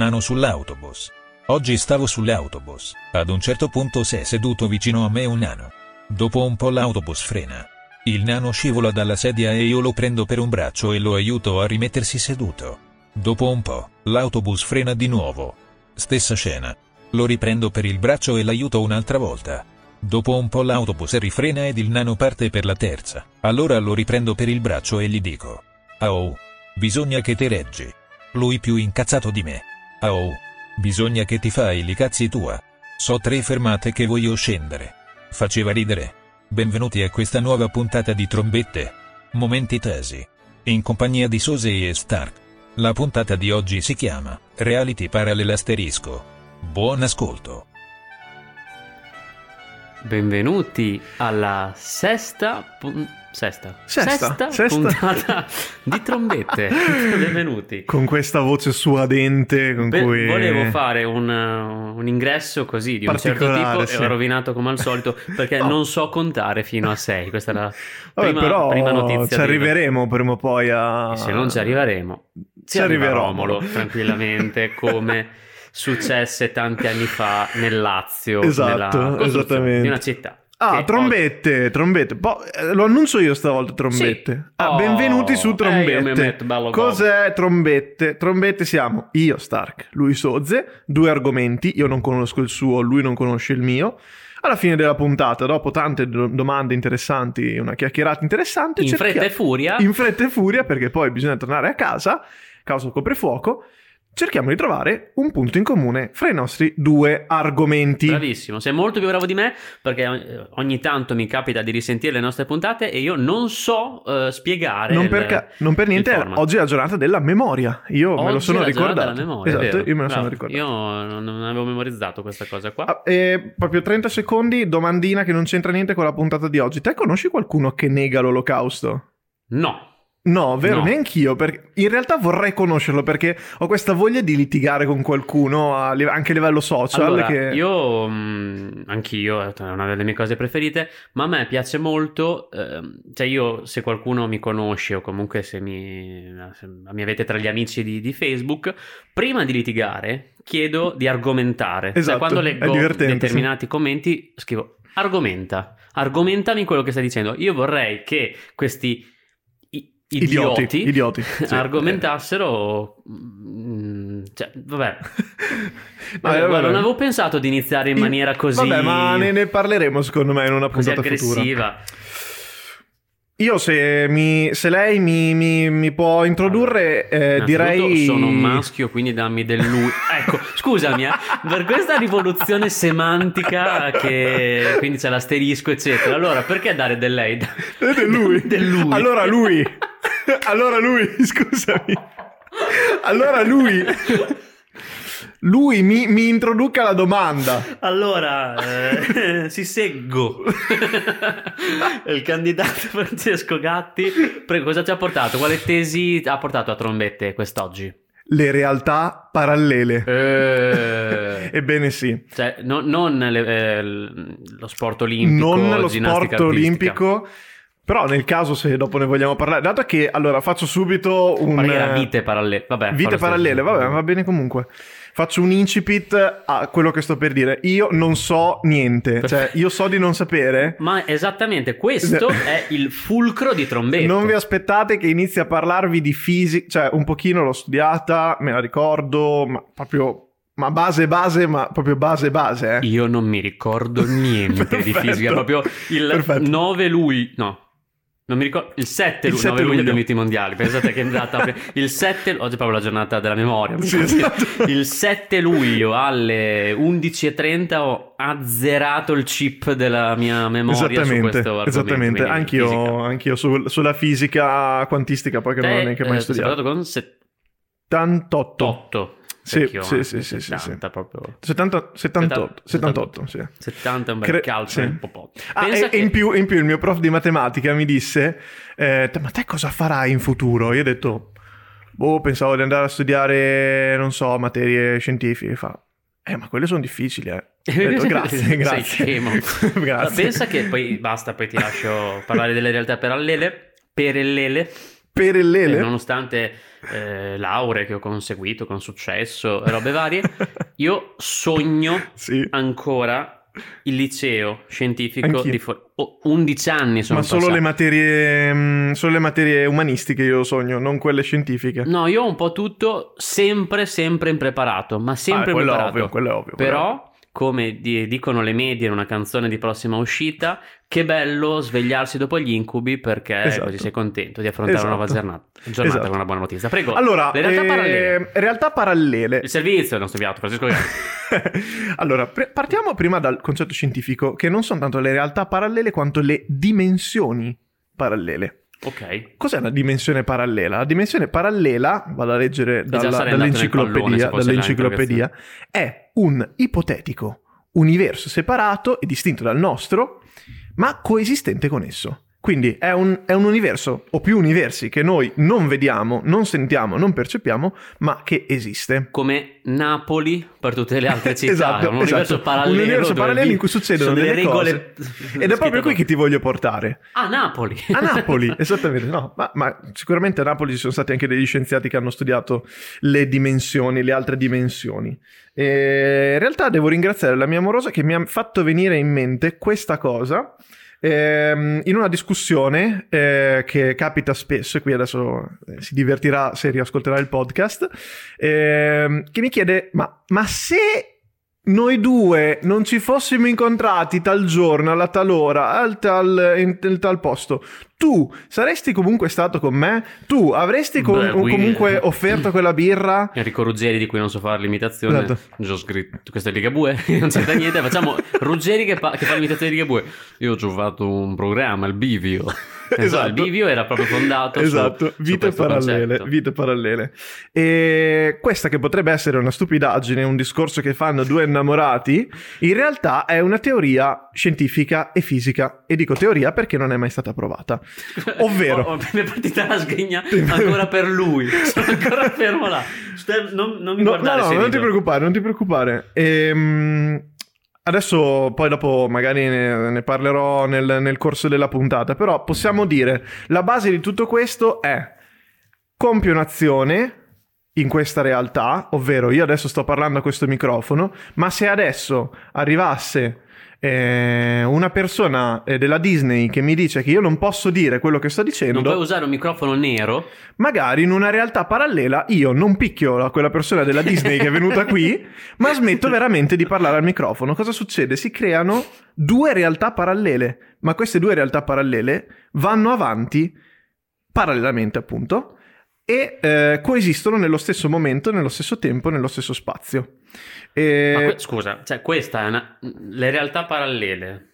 Nano sull'autobus. Oggi stavo sull'autobus. Ad un certo punto si è seduto vicino a me un nano. Dopo un po' l'autobus frena. Il nano scivola dalla sedia e io lo prendo per un braccio e lo aiuto a rimettersi seduto. Dopo un po', l'autobus frena di nuovo. Stessa scena. Lo riprendo per il braccio e l'aiuto un'altra volta. Dopo un po' l'autobus rifrena ed il nano parte per la terza. Allora lo riprendo per il braccio e gli dico. Oh. Bisogna che ti reggi. Lui più incazzato di me. Oh. Bisogna che ti fai li cazzi tua. So tre fermate che voglio scendere. Faceva ridere. Benvenuti a questa nuova puntata di Trombette. Momenti tesi. In compagnia di Sose e Stark. La puntata di oggi si chiama Reality Parallel Asterisco. Buon ascolto. Benvenuti alla sesta, pun- sesta. Sesta, sesta. puntata di trombette. Benvenuti. Con questa voce suadente con Beh, cui... Volevo fare un, un ingresso così di un certo tipo sì. e ho rovinato come al solito perché No. non so contare fino a 6. Questa è la Vabbè, prima, però prima notizia. ci arriveremo prima o poi a... E se non ci arriveremo, ci Ci. Romolo tranquillamente come successe tanti anni fa nel Lazio, Esatto, nella esattamente. di una città. Ah, trombette, trombette. Po- eh, lo annuncio io stavolta, trombette. Sì. Ah, Oh, benvenuti su eh, io trombette. metto bello Cos'è trombette? Trombette siamo io, Stark, lui Sozze, due argomenti, io non conosco il suo, lui non conosce il mio. Alla fine della puntata, dopo tante do- domande interessanti, una chiacchierata interessante, In cerchia- fretta e furia, in fretta e furia, perché poi bisogna tornare a casa, causa coprifuoco, cerchiamo di trovare un punto in comune fra i nostri due argomenti. bravissimo, sei molto più bravo di me perché eh, ogni tanto mi capita di risentire le nostre puntate e io non so eh, spiegare. Non il- per, ca- non per niente, il oggi è la giornata della memoria. Io me lo Oggi sono è la giornata ricordato. memoria, esatto, io me lo sono Bravo. ricordato. Io non, avevo memorizzato questa cosa qua. Ah, e proprio 30 secondi, domandina che non c'entra niente con la puntata di oggi. Te conosci qualcuno che nega l'olocausto? No, No, vero, No. neanch'io. perché in realtà vorrei conoscerlo perché ho questa voglia di litigare con qualcuno a live- anche a livello social. allora che... io mh, anch'io è una delle mie cose preferite, ma a me piace molto. ehm, cioè, io se qualcuno mi conosce o comunque se mi, se mi avete tra gli amici di, di Facebook, prima di litigare chiedo di argomentare. Cioè, Esatto, quando è leggo determinati commenti, scrivo argomenta, argomentami quello che stai dicendo. Io vorrei che questi Idioti, idioti, idioti, sì. argomentassero. mm, cioè, vabbè. Vabbè, Vabbè, guarda, non avevo pensato di iniziare in maniera così. Vabbè, ma ne, ne parleremo secondo me in una puntata futura. aggressiva. Io se, mi- se lei mi, mi- mi può introdurre, eh, direi... sono un maschio, quindi dammi del lui. ecco, scusami, eh, per questa rivoluzione semantica che quindi c'è l'asterisco, eccetera. Allora, perché dare del lei? Del lui. del lui. Allora lui. allora lui, scusami. Allora lui. Lui mi, mi introduca la domanda. Allora, eh, si seggo il candidato Francesco Gatti. Prego, cosa ci ha portato? Quale tesi ha portato a trombette quest'oggi? Le realtà parallele. Eh, Ebbene sì. cioè, no- non le- eh, lo sport olimpico, non lo sport artistica. olimpico. Però nel caso se dopo ne vogliamo parlare, dato che allora faccio subito un... Pare vite parallele. Vabbè, Vite stesso. parallele, vabbè, va bene comunque. Faccio un incipit a quello che sto per dire. Io non so niente, cioè io so di non sapere. Ma esattamente questo è il fulcro di trombette. Non vi aspettate che inizi a parlarvi di fisica, cioè un pochino l'ho studiata, me la ricordo, ma proprio ma base base, ma proprio base base, eh. Io non mi ricordo niente di fisica, proprio il Perfetto. 9 luglio, no. Non mi ricordo il 7, Il lu- 7 9 luglio abbiamo vinto i mondiali. Pensate che è andata il 7 oggi è proprio la giornata della memoria. Sì, esatto. Il 7 luglio alle 11:30 ho azzerato il chip della mia memoria su Esattamente, questo argomento. esattamente. fisica. Anch'io, anch'io sul- sulla fisica quantistica, poi che non ho neanche eh, mai sei studiato. con 78. 78. Sì, sì, sì, sì, sì, 70 proprio. 70 78, 78, sì. 70 è un bel Cre- calcio, sì. un po'. Ah, e, che- in, più, in più il mio prof di matematica mi disse, eh, "Te- ma te cosa farai in futuro? Io ho detto, boh, pensavo di andare a studiare, non so, materie scientifiche. Fa, eh, ma quelle sono difficili, eh. Detto, grazie, grazie. grazie. Pensa che poi basta, poi ti lascio parlare delle realtà parallele, parallele, Per il E lele? nonostante eh, lauree che ho conseguito con successo e robe varie, io sogno Sì. ancora il liceo scientifico Anch'io. di For- oh, 11 anni sono Ma solo le, materie, mm, solo le materie umanistiche io sogno, non quelle scientifiche. No, io ho un po' tutto sempre, sempre impreparato, ma sempre Ah, quello impreparato. è ovvio. quello è ovvio. Però, come di- dicono le medie in una canzone di prossima uscita, che bello svegliarsi dopo gli incubi perché Esatto. così sei contento di affrontare una nuova Esatto. giornata, giornata Esatto. con una buona notizia. Prego, Allora, le realtà eh, parallele. realtà parallele. Il servizio del nostro inviato, Francesco allora, pre- partiamo prima dal concetto scientifico, che non sono tanto le realtà parallele quanto le dimensioni parallele. Ok. Cos'è una dimensione parallela? La dimensione parallela, vado a leggere dalla- nel pallone, dall'enciclopedia, dall'enciclopedia, un ipotetico universo separato e distinto dal nostro, ma coesistente con esso. Quindi è un, è un universo o più universi che noi non vediamo, non sentiamo, non percepiamo, ma che esiste. Come Napoli per tutte le altre città. Esatto, un universo esatto. parallelo. Un universo parallelo in cui succedono sono delle regole. cose. Ed è proprio qui che ti voglio portare. Ah, Napoli. A Napoli, esattamente, no, ma, ma sicuramente a Napoli ci sono stati anche degli scienziati che hanno studiato le dimensioni, le altre dimensioni. E in realtà devo ringraziare la mia amorosa che mi ha fatto venire in mente questa cosa ehm, in una discussione eh, che capita spesso, e qui adesso eh, si divertirà se riascolterà il podcast, ehm, che mi chiede, ma, ma se noi due non ci fossimo incontrati tal giorno, alla tal ora, al tal, in, in tal posto, tu saresti comunque stato con me? Tu avresti com- Beh, qui- comunque offerto quella birra? Enrico Ruggeri di cui non so fare l'imitazione. Esatto. Ho scritto. Questo è Ligabue, non c'entra niente. Facciamo Ruggeri che, fa- che fa l'imitazione di Ligabue. Io ci ho fatto un programma, il Bivio. Esatto. Il Bivio era proprio fondato su- Esatto, su vite questo parallele, concetto. vite parallele. E questa che potrebbe essere una stupidaggine, un discorso che fanno due innamorati, in realtà è una teoria scientifica e fisica. E dico teoria perché non è mai stata provata. Ovvero- Oh, oh, mi è partita la sgegna ancora per lui. Sono ancora fermo là. Ste- Non, non mi No, no, guardare no, se non ti preoccupare, non ti preoccupare. Ehm, adesso, poi dopo magari ne, ne parlerò nel, nel corso della puntata, però possiamo dire, la base di tutto questo è compie un'azione in questa realtà, ovvero io adesso sto parlando a questo microfono, ma se adesso arrivasse eh, una persona eh, della Disney che mi dice che io non posso dire quello che sto dicendo, Non puoi usare un microfono nero? magari in una realtà parallela io non picchio a quella persona della Disney che è venuta qui, ma smetto veramente di parlare al microfono. Cosa succede? Si creano due realtà parallele, ma queste due realtà parallele vanno avanti parallelamente, appunto, e eh, coesistono nello stesso momento, nello stesso tempo, nello stesso spazio. E- Ma que- scusa, cioè questa è una... Le realtà parallele.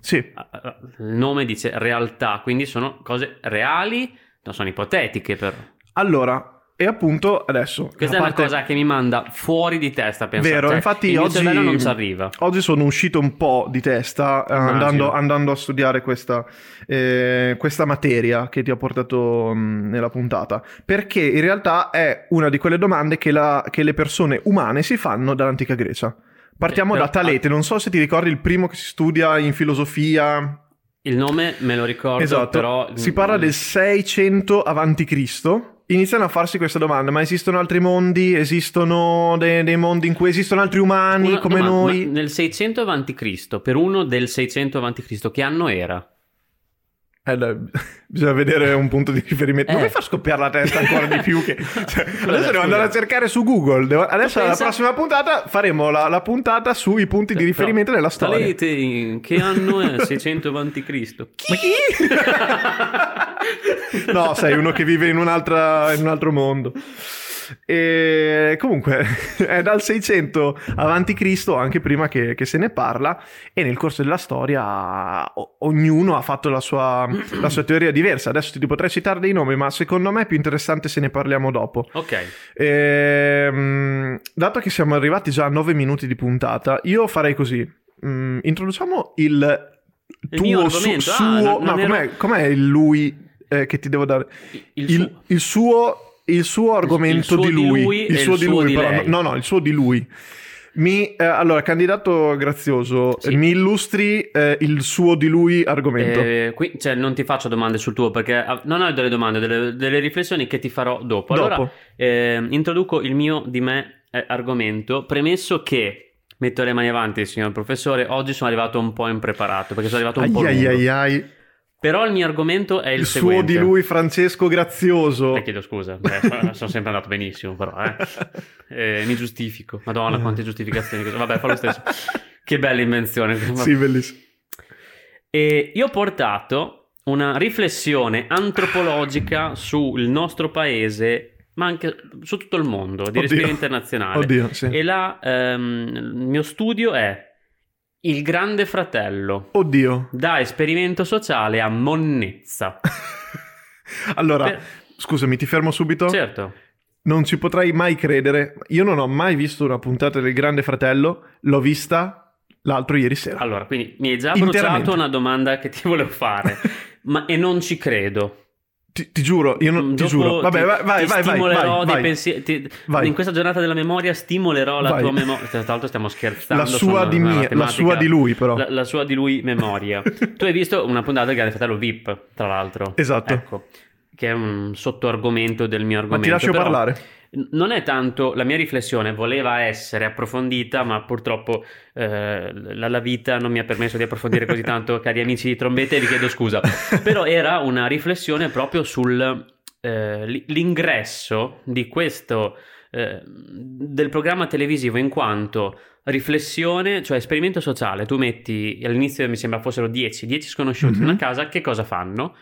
Sì, Ah, ah, Il nome dice realtà, quindi sono cose reali, non sono ipotetiche però. allora, e appunto adesso... Questa è parte- una cosa che mi manda fuori di testa, pensare. Vero, Cioè, infatti il oggi, non ci arriva. oggi sono uscito un po' di testa eh, andando, andando a studiare questa, eh, questa materia che ti ho portato mh, nella puntata, perché in realtà è una di quelle domande che, la- che le persone umane si fanno dall'antica Grecia. Partiamo Eh, però- da Talete, non so se ti ricordi il primo che si studia in filosofia. Il nome me lo ricordo, Esatto, però... si parla del 600 avanti Cristo. Iniziano a farsi questa domanda, ma esistono altri mondi? Esistono de- dei mondi in cui esistono altri umani Una- come no, noi? nel 600 a.C., per uno del 600 a.C., che anno era? Eh, bisogna vedere un punto di riferimento. Non Eh. mi far scoppiare la testa ancora di più. Che... cioè, adesso devo andare a cercare su Google. Devo- Adesso, alla pensa- prossima puntata, faremo la, la puntata sui punti di riferimento Però, nella storia. Talete, in che anno è 600 a.C.? Chi? no, sei uno che vive in, un'altra, in un altro mondo. E comunque è dal 600 avanti Cristo, anche prima che, che se ne parla, e nel corso della storia o- ognuno ha fatto la sua, la sua teoria diversa. Adesso ti potrei citare dei nomi, ma secondo me è più interessante se ne parliamo dopo. Ok, Ehm, dato che siamo arrivati già a 9 minuti di puntata, io farei così. Mm, introduciamo il Il tuo su-? Ah, suo... non- no, com'è, com'è il lui eh, che ti devo dare? il, Il, suo- il suo, il suo argomento suo di lui. lui il suo il di suo lui, di però, no, no, il suo di lui. Mi, eh, allora, candidato grazioso, Sì. mi illustri eh, il suo di lui argomento. Eh, qui, cioè, non ti faccio domande sul tuo perché ah, non ho delle domande, delle, delle riflessioni che ti farò dopo. Allora, Dopo. eh, introduco il mio di me eh, argomento, premesso che, metto le mani avanti, signor professore, oggi sono arrivato un po' impreparato perché sono arrivato un po' Ai ai lungo. ai ai. Però il mio argomento è il, Il suo seguente. di lui Francesco Grazioso. Le chiedo scusa, Beh, sono- sono sempre andato benissimo, però eh. Eh, mi giustifico. Madonna, quante giustificazioni. Vabbè, fa lo stesso. Che bella invenzione. sì, bellissimo. E io ho portato una riflessione antropologica sul nostro paese, ma anche su tutto il mondo, di Oddio. respiro internazionale. Oddio, sì. E là ehm, il mio studio è Il Grande Fratello, Oddio. da esperimento sociale a monnezza. allora, Per- scusami, ti fermo subito. Certo. Non ci potrai mai credere. Io non ho mai visto una puntata del Grande Fratello. L'ho vista l'altro ieri sera. Allora, quindi mi hai già bruciato una domanda che ti volevo fare, ma e non ci credo. Ti, ti giuro, io non, ti Dopo giuro. Vabbè, ti, vai, vai, ti vai, stimolerò vai, dei pensieri. ti- Vai. In questa giornata della memoria stimolerò la Vai. tua memoria. Tra l'altro, stiamo scherzando. La sua di mia, la sua di lui, però. La, la sua di lui memoria. tu hai visto una puntata del Grande Fratello VIP, tra l'altro. Esatto. Ecco, che è un sottoargomento del mio Ma argomento. ti lascio parlare. Non è tanto la mia riflessione, voleva essere approfondita, ma purtroppo eh, la, la vita non mi ha permesso di approfondire così tanto, cari amici di trombette, vi chiedo scusa. Però era una riflessione proprio sull'ingresso di questo eh, del programma televisivo in quanto riflessione, cioè esperimento sociale. Tu metti all'inizio mi sembra fossero 10, 10 sconosciuti in Mhm. una casa, che cosa fanno?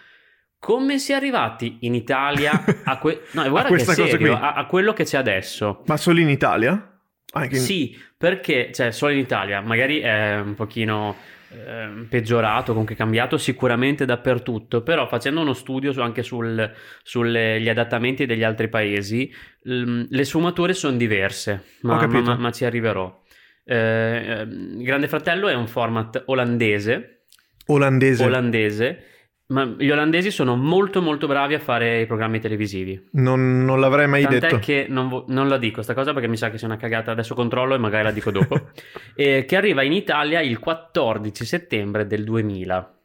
Come si è arrivati in Italia a, que- no, guarda che questa cosa serio, qui. a, a quello che c'è adesso? Ma solo in Italia? Anche in- Sì, perché, cioè, solo in Italia, magari è un pochino ehm, peggiorato, comunque cambiato sicuramente dappertutto, però facendo uno studio anche sul- sugli adattamenti degli altri paesi, l- le sfumature sono diverse, Ho ma, capito. ma- ma ci arriverò. Eh, ehm, Grande Fratello è un format olandese, Olandese. olandese, ma gli olandesi sono molto molto bravi a fare i programmi televisivi. non, non l'avrei mai Tant'è detto. che non, vo- non la dico sta cosa perché mi sa che sia una cagata. Adesso controllo e magari la dico dopo. Eh, che arriva in Italia il 14 settembre del 2000.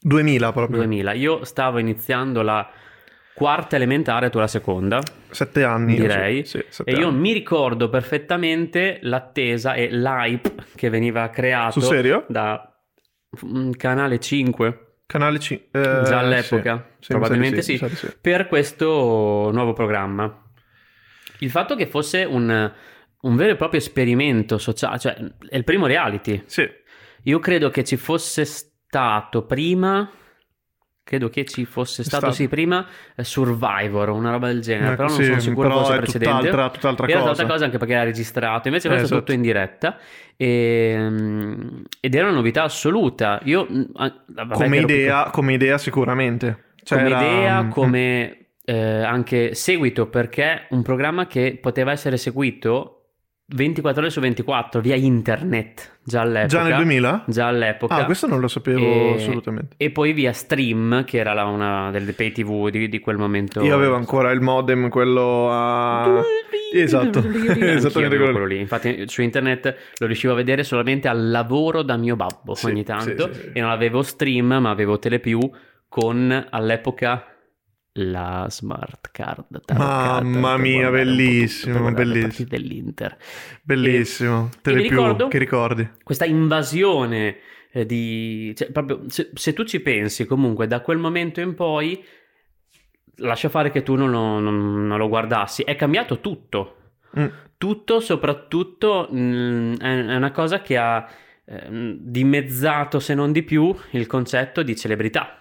2000 proprio. 2000. Io stavo iniziando la quarta elementare, tu la seconda. Sette anni. io Direi. sì, sì, sette E io anni. mi ricordo perfettamente l'attesa e l'hype che veniva creato Sul serio? da mm, Canale 5 Canale 5. già all'epoca. probabilmente sì. per questo nuovo programma. Il fatto che fosse un, un vero e proprio esperimento sociale, cioè è il primo reality. Sì. Io credo che ci fosse stato prima, credo che ci fosse stato, Stato. sì, prima eh, Survivor, una roba del genere, Eh, però non sì, sono sicuro però fosse è precedente. tutt'altra, tutt'altra Era cosa. cosa anche perché era registrato, invece Eh, questo è esatto. tutto in diretta e, mm, ed era una novità assoluta. Io mm, vabbè, come, idea, come idea sicuramente. Cioè, come era- idea, mm, come eh, anche seguito, perché un programma che poteva essere seguito 24 ore su 24 via internet già all'epoca. Già nel 2000? Già all'epoca. Ah, questo non lo sapevo E- assolutamente. E poi via stream, che era la- una delle pay tv di, di quel momento. Io avevo ancora il modem, quello a... Esatto, esattamente quello. quello lì. Infatti su internet lo riuscivo a vedere solamente al lavoro da mio babbo Sì, ogni tanto sì, sì. e non avevo stream ma avevo Telepiù con all'epoca la smart card. card Mamma per mia, bellissimo, le bellissimo. dell'Inter. Bellissimo. Te e le mi più, ricordo- che ricordi? Questa invasione eh, di... cioè, proprio, se, se tu ci pensi comunque da quel momento in poi, lascia fare che tu non lo, non- non lo guardassi, è cambiato tutto. Mm. Tutto, soprattutto, mh, è è una cosa che ha ehm, dimezzato, se non di più, il concetto di celebrità.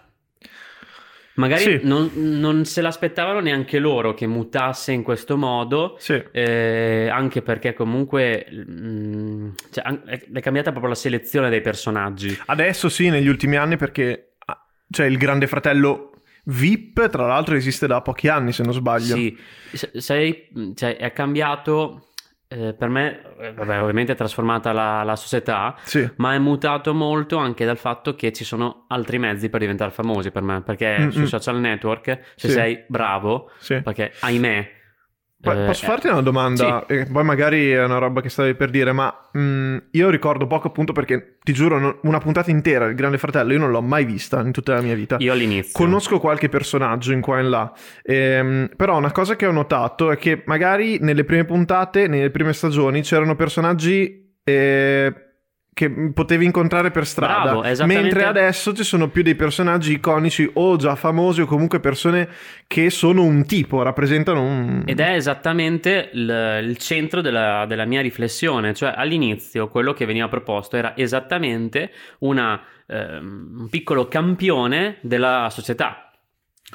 Magari Sì. non, non se l'aspettavano neanche loro che mutasse in questo modo, Sì. eh, anche perché comunque mh, cioè, an- è cambiata proprio la selezione dei personaggi. Adesso sì, negli ultimi anni perché ah, cioè il Grande Fratello VIP, tra l'altro, esiste da pochi anni, se non sbaglio. Sì, se- sei, cioè, è cambiato. Eh, per me, eh, vabbè, ovviamente è trasformata la, la società, Sì. ma è mutato molto anche dal fatto che ci sono altri mezzi per diventare famosi per me. Perché Mm-mm. sui social network, se Sì. sei bravo, Sì. perché ahimè, Po- Eh, Posso eh, farti una domanda? Eh, poi magari è una roba che stavi per dire, ma mh, io ricordo poco appunto perché ti giuro, no- una puntata intera del Grande Fratello io non l'ho mai vista in tutta la mia vita. Io all'inizio. Conosco qualche personaggio in qua e in là, Ehm, però una cosa che ho notato è che magari nelle prime puntate, nelle prime stagioni, c'erano personaggi eh, che potevi incontrare per strada, Bravo, esattamente. mentre adesso ci sono più dei personaggi iconici o già famosi o comunque persone che sono un tipo, rappresentano un... Ed è esattamente il, il centro della, della mia riflessione, cioè all'inizio quello che veniva proposto era esattamente una, ehm, un piccolo campione della società,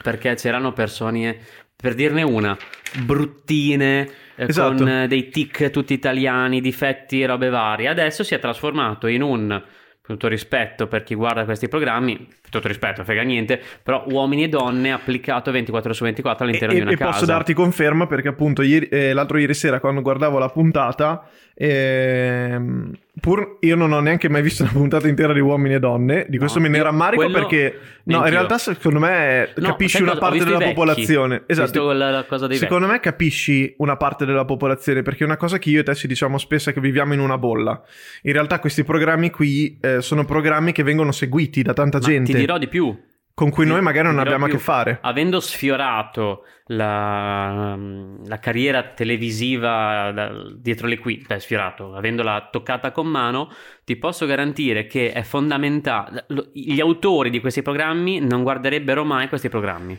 perché c'erano persone, per dirne una, bruttine, eh, Esatto. con eh, dei tic tutti italiani, difetti robe varie. Adesso si è trasformato in un tutto rispetto per chi guarda questi programmi, tutto rispetto, frega niente, però uomini e donne applicato 24 su 24 all'interno e, di una e casa. posso darti conferma perché appunto ieri- eh, l'altro ieri sera quando guardavo la puntata ehm, pur io non ho neanche mai visto una puntata intera di uomini e donne di questo No, me ne rammarico quello perché no in realtà secondo me No, capisci una cosa? Ho parte della popolazione esatto la cosa dei Secondo me capisci una parte della popolazione perché è una cosa che io e te ci diciamo spesso è che viviamo in una bolla. In realtà questi programmi qui eh, sono programmi che vengono seguiti da tanta Ma gente dirò di più. con cui noi magari non abbiamo a più. che fare. Avendo sfiorato la, la carriera televisiva da- dietro le quinte, beh, sfiorato, avendola toccata con mano, ti posso garantire che è fondamentale. Gli autori di questi programmi non guarderebbero mai questi programmi.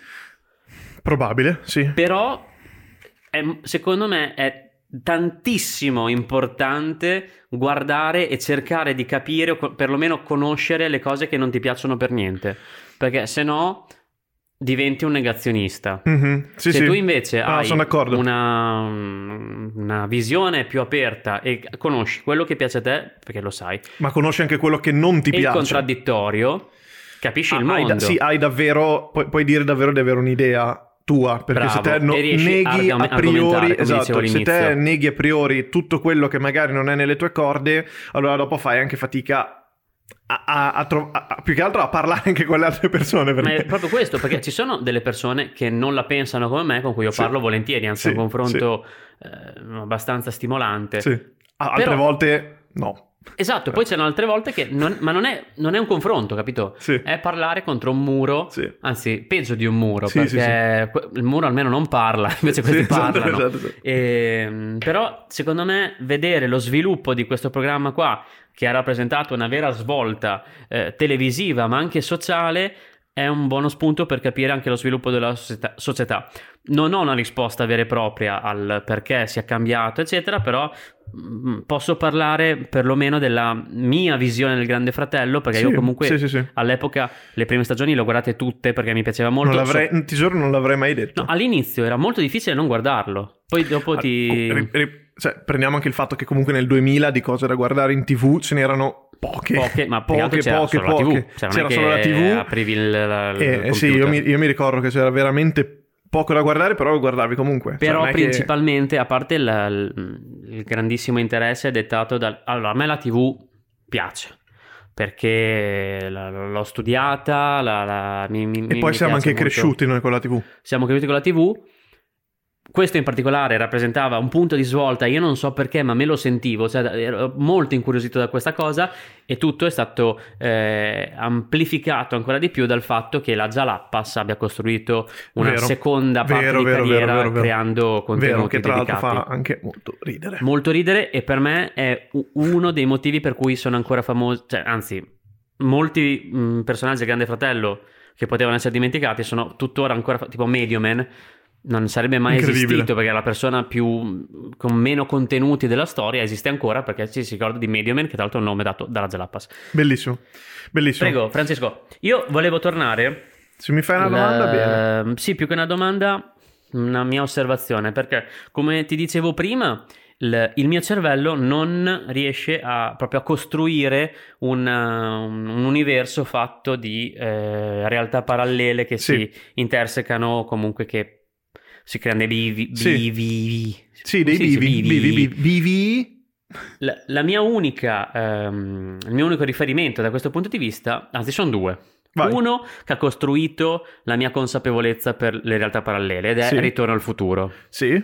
Probabile, sì. Però è- secondo me è tantissimo importante guardare e cercare di capire o perlomeno conoscere le cose che non ti piacciono per niente, perché se no diventi un negazionista. Mhm, Sì, se sì. tu invece No, hai una, una visione più aperta e conosci quello che piace a te, perché lo sai, Ma conosci anche quello che non ti il piace. contraddittorio, capisci il Ah, hai mondo. da- sì, hai davvero. Puoi, puoi dire davvero di avere un'idea tua. Perché se Bravo, te no- e riesci neghi a a priori. Esatto, se te neghi a priori tutto quello che magari non è nelle tue corde, allora dopo fai anche fatica. A, a- a tro- più che altro a parlare anche con le altre persone. Ma Perché... è proprio questo, perché ci sono delle persone che non la pensano come me, con cui io Sì. parlo volentieri, anzi Sì, è un confronto eh, abbastanza stimolante. Sì. Altre Però- volte no. Esatto, poi c'erano altre volte che... non- ma non è, non è un confronto, capito? Sì. È parlare contro un muro, Sì. anzi peggio di un muro, Sì, perché il muro almeno non parla, invece questi esatto, parlano. esatto, esatto. Ehm, però secondo me vedere lo sviluppo di questo programma qua, che ha rappresentato una vera svolta eh, televisiva ma anche sociale, è un buono spunto per capire anche lo sviluppo della società. Non ho una risposta vera e propria al perché sia cambiato, eccetera, però mm, posso parlare perlomeno della mia visione del Grande Fratello, perché io Sì, comunque sì, sì, all'epoca le prime stagioni le ho guardate tutte perché mi piaceva molto. Non ti giuro, non l'avrei mai detto. No, all'inizio era molto difficile non guardarlo. Poi dopo ti. cioè, prendiamo anche il fatto che comunque nel 2000 di cose da guardare in tv ce n'erano poche. Poche, ma poche, c'era poche, solo la poche. TV. Cioè, C'era solo la TV. Aprivi il, la- il Eh, eh, sì, io mi, io mi ricordo che c'era veramente poco da guardare, però lo guardavi comunque. Cioè, Però non è che- principalmente, a parte il, il grandissimo interesse, è dettato dal... Allora, a me la TV piace. Perché la- l'ho studiata, la, la- mi, mi- E poi siamo anche molto. cresciuti noi con la TV. Siamo cresciuti con la TV. Questo in particolare rappresentava un punto di svolta, io non so perché, ma me lo sentivo, cioè ero molto incuriosito da questa cosa e tutto è stato eh, amplificato ancora di più dal fatto che la Jalappas abbia costruito una Vero. seconda parte Vero, di vero, carriera creando contenuti Vero, che tra l'altro dedicati. fa anche molto ridere. Molto ridere e per me è uno dei motivi per cui sono ancora famosi, cioè anzi, molti mh, personaggi del Grande Fratello che potevano essere dimenticati sono tuttora ancora, tipo Medioman, non sarebbe mai esistito perché è la persona più con meno contenuti della storia, esiste ancora perché ci si ricorda di Medioman che tra l'altro è un nome dato dalla Jalappas. Bellissimo. Bellissimo. Prego, Francesco, io volevo tornare Se mi fai una domanda, la- bene. Sì, più che una domanda, una mia osservazione, perché come ti dicevo prima, il, il mio cervello non riesce a, proprio a costruire un, un- un universo fatto di eh, realtà parallele che Sì. si intersecano, comunque che si creano dei bivi. Sì. bivi- Sì, dei come si bivi. Bivi, bivi, bivi. La, la mia unica, ehm, il mio unico riferimento da questo punto di vista, anzi sono due. Vai. Uno che ha costruito la mia consapevolezza per le realtà parallele ed è Sì. Ritorno al futuro. Sì.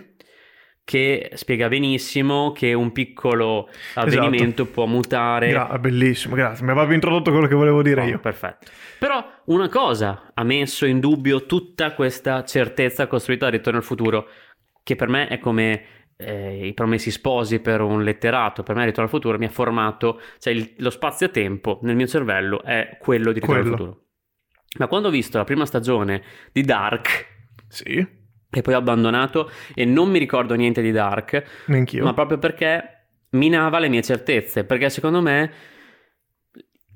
Che spiega benissimo che un piccolo avvenimento può mutare. Gra- bellissimo, grazie. Mi avevo introdotto quello che volevo dire Oh, io. Perfetto. Però una cosa ha messo in dubbio tutta questa certezza costruita da Ritorno al futuro, che per me è come eh, i promessi sposi per un letterato. Per me Ritorno al futuro mi ha formato, cioè il- lo spazio-tempo nel mio cervello è quello di Ritorno al Quello. futuro. Ma quando ho visto la prima stagione di Dark, Sì, e poi ho abbandonato e non mi ricordo niente di Dark, neanch'io. ma proprio perché minava le mie certezze, perché secondo me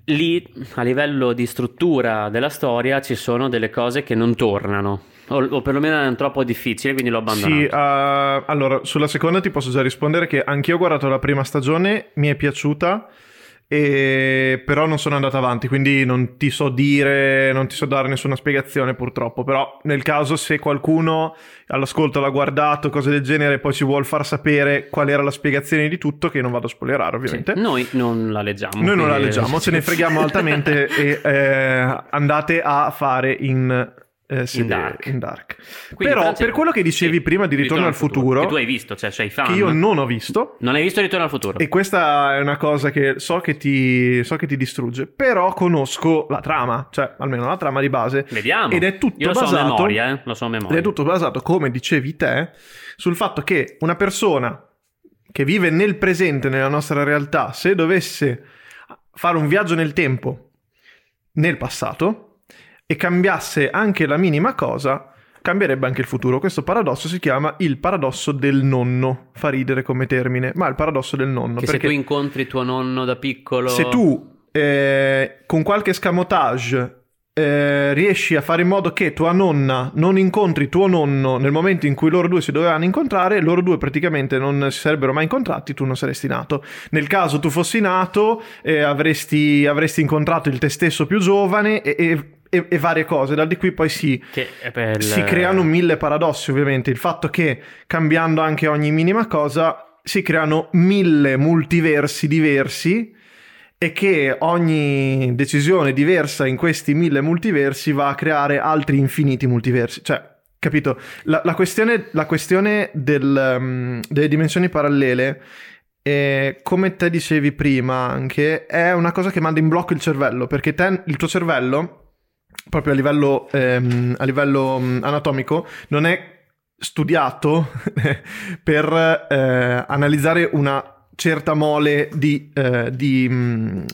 lì a livello di struttura della storia ci sono delle cose che non tornano, o, o perlomeno erano troppo difficili, quindi l'ho abbandonato. Sì, eh, allora, sulla seconda ti posso già rispondere che anch'io ho guardato la prima stagione, mi è piaciuta, e... però non sono andato avanti, quindi non ti so dire, non ti so dare nessuna spiegazione purtroppo, però nel caso se qualcuno all'ascolto l'ha guardato, cose del genere, poi ci vuol far sapere qual era la spiegazione di tutto, che non vado a spoilerare Sì, ovviamente. Noi non la leggiamo. Noi non la leggiamo, ce ne freghiamo altamente e eh, andate a fare in, eh, serie- dark. in dark. Quindi, Però per quello che dicevi sì, prima di Ritorno al futuro, che tu hai visto, cioè sei fan. che io non ho visto, Non hai visto Ritorno al futuro? e questa è una cosa che so che ti, so che ti distrugge, però conosco la trama, cioè almeno la trama di base. Vediamo. Ed è tutto Io lo so basato- memoria, eh? Lo so a memoria. Ed è tutto basato, come dicevi te, sul fatto che una persona che vive nel presente, nella nostra realtà, se dovesse fare un viaggio nel tempo, nel passato, e cambiasse anche la minima cosa, cambierebbe anche il futuro. Questo paradosso si chiama il paradosso del nonno. Fa ridere come termine, ma il paradosso del nonno. Che se tu incontri tuo nonno da piccolo... se tu eh, con qualche scamotage eh, riesci a fare in modo che tua nonna non incontri tuo nonno nel momento in cui loro due si dovevano incontrare, loro due praticamente non si sarebbero mai incontrati, tu non saresti nato. Nel caso tu fossi nato, eh, avresti, avresti incontrato il te stesso più giovane e, e- e- e varie cose. Da di qui poi si, per il- si creano mille paradossi, ovviamente. Il fatto che cambiando anche ogni minima cosa si creano mille multiversi diversi e che ogni decisione diversa in questi mille multiversi va a creare altri infiniti multiversi. Cioè, capito? La, la questione, la questione del, um, delle dimensioni parallele. eh, come te dicevi prima anche, è una cosa che manda in blocco il cervello, perché te, il tuo cervello, proprio a livello, ehm, a livello mm, anatomico, non è studiato per eh, analizzare una certa mole di, eh, di, mm,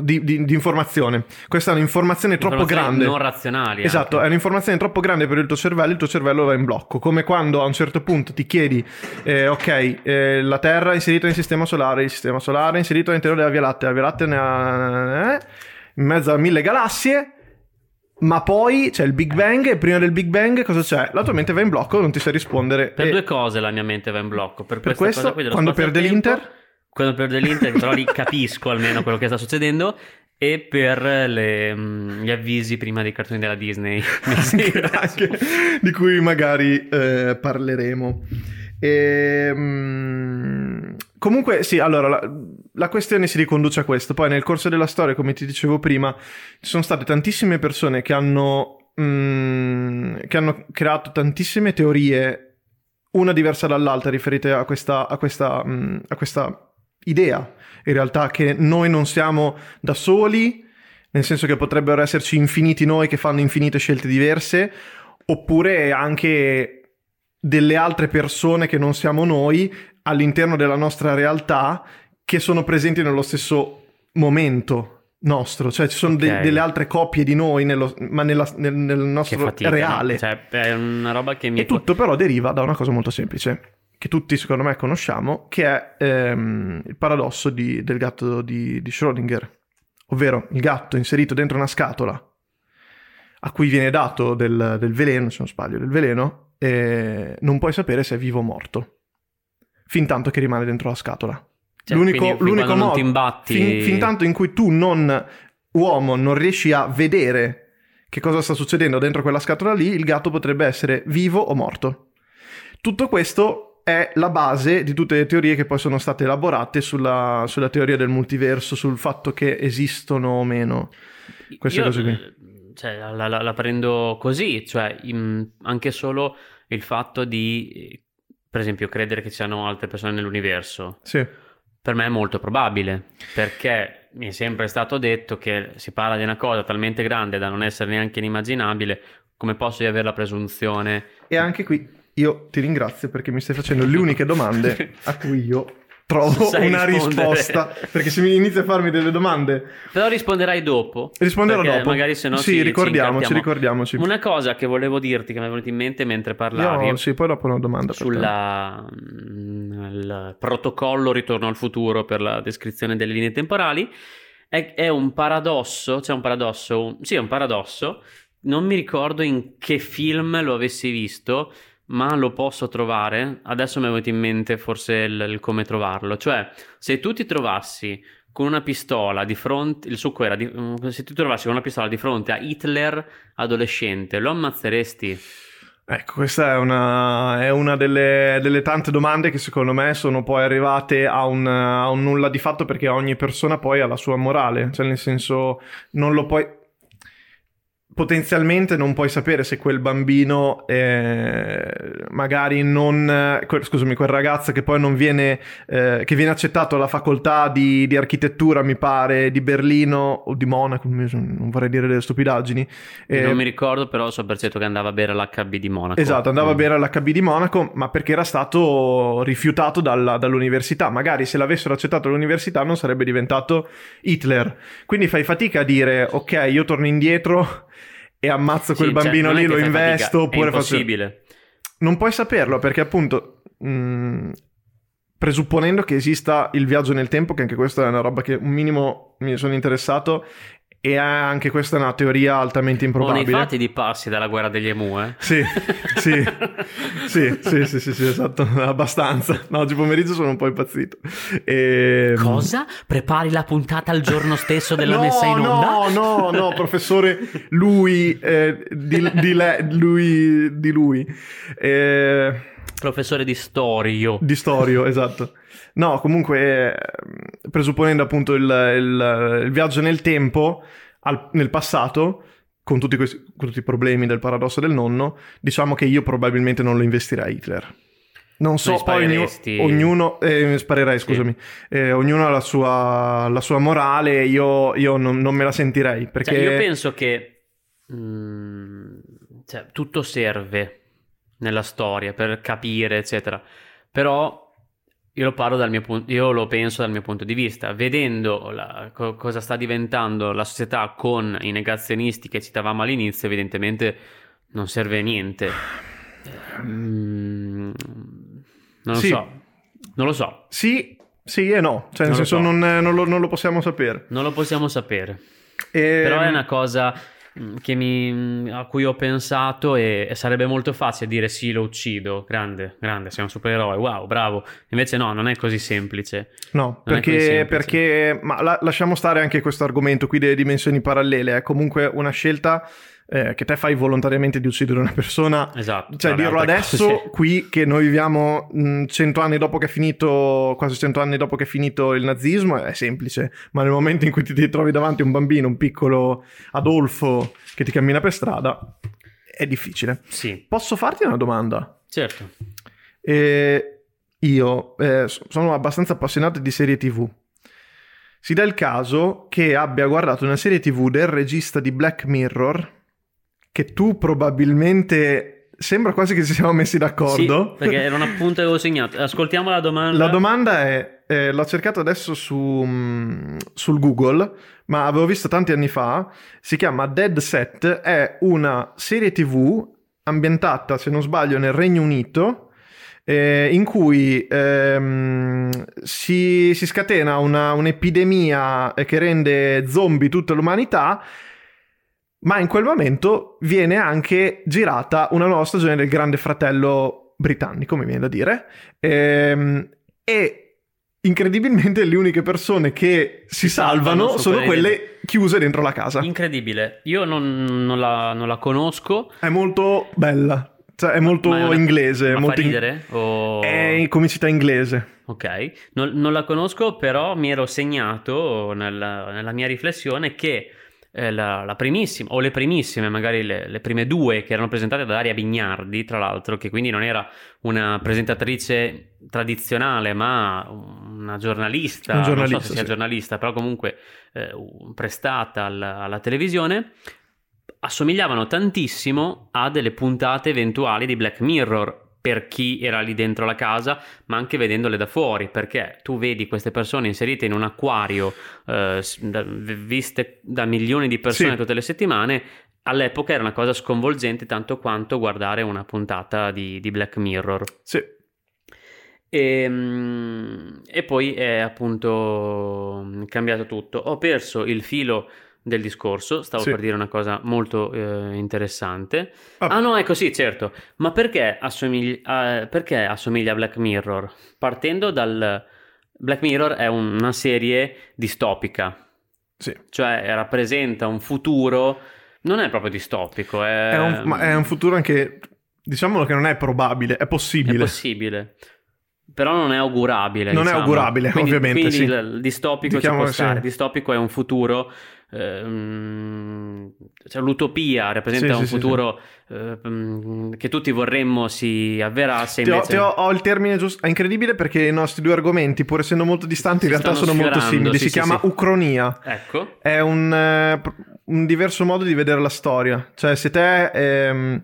di- di- informazione. Questa è un'informazione troppo grande. non razionali. Esatto, anche. è un'informazione troppo grande per il tuo cervello, il tuo cervello va in blocco. Come quando a un certo punto ti chiedi, eh, ok, eh, la Terra è inserita nel sistema solare, il sistema solare è inserito all'interno della Via Lattea, la Via Lattea ne ha, eh, in mezzo a mille galassie, ma poi c'è il Big Bang e prima del Big Bang cosa c'è? La tua mente va in blocco, non ti sai rispondere. Per E- due cose la mia mente va in blocco. Per, Per questo, quando perde l'Inter? Quando perde l'Inter, però lì capisco almeno quello che sta succedendo. E per le, mm, gli avvisi prima dei cartoni della Disney. anche, anche di cui magari eh, parleremo. Ehm, comunque, sì, allora la, la questione si riconduce a questo. Poi, nel corso della storia, come ti dicevo prima, ci sono state tantissime persone che hanno, mm, che hanno creato tantissime teorie, una diversa dall'altra, riferite a questa, a questa, mm, a questa idea. In realtà, che noi non siamo da soli, nel senso che potrebbero esserci infiniti noi che fanno infinite scelte diverse, oppure anche delle altre persone che non siamo noi all'interno della nostra realtà che sono presenti nello stesso momento nostro, cioè ci sono Ok. de- delle altre coppie di noi, nello- ma nella- nel, nel nostro fatica. reale. no? Cioè, è una roba che mi. E tutto però deriva da una cosa molto semplice, che tutti secondo me conosciamo, che è ehm, il paradosso di- del gatto di, di Schrödinger, ovvero il gatto inserito dentro una scatola a cui viene dato del, del veleno, se non sbaglio, del veleno, e non puoi sapere se è vivo o morto, fin tanto che rimane dentro la scatola. Cioè, l'unico quindi l'unico quando non modo, ti imbatti- fin, fin tanto in cui tu non, uomo, non riesci a vedere che cosa sta succedendo dentro quella scatola lì, il gatto potrebbe essere vivo o morto. Tutto questo è la base di tutte le teorie che poi sono state elaborate sulla, sulla teoria del multiverso, sul fatto che esistono o meno queste Io, cose qui. Cioè, la, la- la prendo così, cioè in- anche solo il fatto di per esempio, credere che ci siano altre persone nell'universo, Sì. per me è molto probabile, perché mi è sempre stato detto che si parla di una cosa talmente grande da non essere neanche inimmaginabile, come posso io avere la presunzione? E anche qui io ti ringrazio perché mi stai facendo le uniche domande a cui io trovo una rispondere. risposta. Perché se mi inizi a farmi delle domande, Però risponderai dopo. risponderò dopo. Magari se no sì, ci- ci ricordiamoci, incartiamo. ricordiamoci. Una cosa che volevo dirti che mi è venuta in mente mentre parlavi Io, sì, poi dopo una domanda sulla mm, il protocollo ritorno al futuro per la descrizione delle linee temporali è, è un paradosso, c'è un paradosso, un- sì, è un paradosso. Non mi ricordo in che film lo avessi visto, ma lo posso trovare. Adesso mi è venuto in mente forse il, il come trovarlo. Cioè, se tu ti trovassi con una pistola di fronte, il succo era di- mm, se tu ti trovassi con una pistola di fronte a Hitler adolescente, lo ammazzeresti? Ecco, questa è una, è una delle, delle tante domande che secondo me sono poi arrivate a un, a un nulla di fatto perché ogni persona poi ha la sua morale, cioè nel senso non lo puoi... Potenzialmente non puoi sapere se quel bambino, eh, magari non, eh, que- scusami, quel ragazzo che poi non viene, eh, che viene accettato alla facoltà di, di architettura, mi pare, di Berlino o di Monaco, non vorrei dire delle stupidaggini. eh, non mi ricordo, però so per certo che andava a bere l'HB di Monaco. Esatto, andava a Mm. bere all'HB di Monaco, ma perché era stato rifiutato dalla- dall'università. Magari se l'avessero accettato all'università non sarebbe diventato Hitler. Quindi fai fatica a dire, ok, io torno indietro e ammazzo quel Sì, cioè, bambino non è lì, lo fai fatica, investo, è oppure faccio... impossibile. Non puoi saperlo perché appunto... mh, presupponendo che esista il viaggio nel tempo, che anche questa è una roba che un minimo mi sono interessato, e anche questa è una teoria altamente improbabile. fatti di passi dalla guerra degli emu, eh? Sì, sì, sì, sì, sì, sì, sì, esatto, abbastanza. No, oggi pomeriggio sono un po' impazzito. E... Cosa? Prepari la puntata il giorno stesso della no, messa in onda? No, no, no, professore, lui, eh, di, di le- lui, di lui. Eh, Professore di storia. di Storio, esatto. No, comunque, eh, presupponendo appunto il, il- il viaggio nel tempo, al- nel passato, con tutti, questi, con tutti i problemi del paradosso del nonno, diciamo che io probabilmente non lo investirei a Hitler. Non so, poi ognuno, eh, sparerei, Sì. scusami, Eh, ognuno ha la sua, la sua morale, io, io non, non me la sentirei, perché... Cioè, io penso che mm, cioè, tutto serve nella storia per capire, eccetera. Però io lo parlo dal mio punto, io lo penso dal mio punto di vista, vedendo la- co- cosa sta diventando la società con i negazionisti che citavamo all'inizio, evidentemente non serve a niente. Mm, non lo Sì. so, non lo so, Sì, sì e no, cioè nel Non lo senso so. non, non lo, non lo possiamo sapere. non lo possiamo sapere. E- Però è una cosa mi- a cui ho pensato e, e sarebbe molto facile dire sì, lo uccido, grande, grande, sei un supereroe, wow, bravo. Invece no, non è così semplice. No, Non perché, semplice. perché ma la- lasciamo stare anche questo argomento qui delle dimensioni parallele, è comunque una scelta eh, che te fai volontariamente di uccidere una persona. Esatto. Cioè, dirlo adesso, cose. qui che noi viviamo mh, cento anni dopo che è finito, quasi cento anni dopo che è finito il nazismo, è semplice. Ma nel momento in cui ti trovi davanti un bambino, un piccolo Adolfo che ti cammina per strada, è difficile. Sì, Posso farti una domanda? certo. E io eh, so- sono abbastanza appassionato di serie TV. Si dà il caso che abbia guardato una serie TV del regista di Black Mirror, che tu probabilmente sembra quasi che ci siamo messi d'accordo. Sì, perché era un appunto che avevo segnato. Ascoltiamo la domanda. La domanda è, eh, l'ho cercato adesso su, mm, sul Google, ma avevo visto tanti anni fa, si chiama Dead Set, è una serie TV ambientata, se non sbaglio, nel Regno Unito, eh, in cui ehm, si, si scatena una- un'epidemia eh, che rende zombie tutta l'umanità, ma in quel momento viene anche girata una nuova stagione del Grande Fratello britannico, mi viene da dire, Ehm, e incredibilmente le uniche persone che si, Si salvano salvano sono quelle chiuse dentro la casa. Incredibile. Io non, non la, non la conosco. È molto bella, cioè è molto Ma è una- inglese, Ma molto fa in- ridere? O- è in comicità inglese. Ok, non, non la conosco, però mi ero segnato nella, nella mia riflessione che eh, la, la, primissima, o le primissime, magari le, le, prime due, che erano presentate da Daria Bignardi, tra l'altro, che quindi non era una presentatrice tradizionale, ma una giornalista, un giornalista non so se sia sì. giornalista, però comunque eh, prestata alla, alla televisione. Assomigliavano tantissimo a delle puntate eventuali di Black Mirror per chi era lì dentro la casa, ma anche vedendole da fuori, perché tu vedi queste persone inserite in un acquario, eh, viste da milioni di persone sì. tutte le settimane, all'epoca era una cosa sconvolgente tanto quanto guardare una puntata di, di Black Mirror. Sì. E, ehm, e, poi è appunto cambiato tutto. Ho perso il filo del discorso, stavo sì. per dire una cosa molto eh, interessante. Ah. ah. no, ecco sì, certo. Ma perché assomiglia, uh, perché assomiglia a Black Mirror? Partendo dal... Black Mirror è un, una serie distopica. Sì. Cioè rappresenta un futuro... Non è proprio distopico, è... È un, ma è un futuro anche... Diciamolo che non è probabile, è possibile. È possibile però non è augurabile. Non diciamo. è augurabile, quindi, ovviamente. Quindi sì. il distopico Diciamo, ci può stare. Sì. Distopico è un futuro ehm, cioè l'utopia rappresenta sì, un sì, futuro sì, eh, che tutti vorremmo si avverasse. Invece... Ti, ho, ti ho, ho, il termine giusto. È incredibile perché i nostri due argomenti, pur essendo molto distanti, in realtà sono molto simili. si chiama ucronia. Ecco. È un, eh, un, diverso modo di vedere la storia. Cioè, se te. Ehm,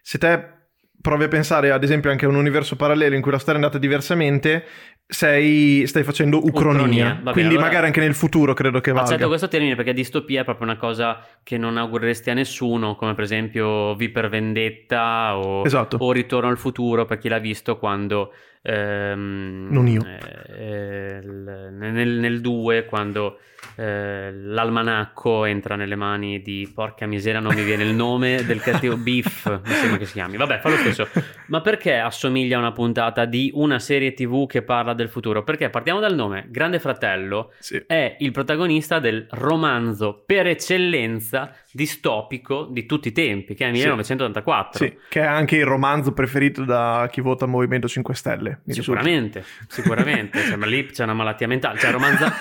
se te provi a pensare ad esempio anche a un universo parallelo in cui la storia è andata diversamente, sei, stai facendo ucronia. ucronia. Vabbè, Quindi allora, magari anche nel futuro credo che valga. Accetto questo termine perché distopia è proprio una cosa che non augureresti a nessuno, come per esempio V per Vendetta o, esatto. o Ritorno al futuro per chi l'ha visto quando... Ehm, non io. Eh, nel 2 quando eh, l'almanacco entra nelle mani di porca miseria, non mi viene il nome del cattivo Beef, mi sembra che si chiami. Vabbè, fa lo stesso. Ma perché assomiglia a una puntata di una serie TV che parla del futuro? Perché partiamo dal nome. Grande Fratello sì. è il protagonista del romanzo per eccellenza distopico di tutti i tempi, che è 1984. Sì, che è anche il romanzo preferito da chi vota Movimento 5 Stelle. Sicuramente, sicuramente. cioè, ma lì c'è una malattia mentale. Cioè, il romanzo,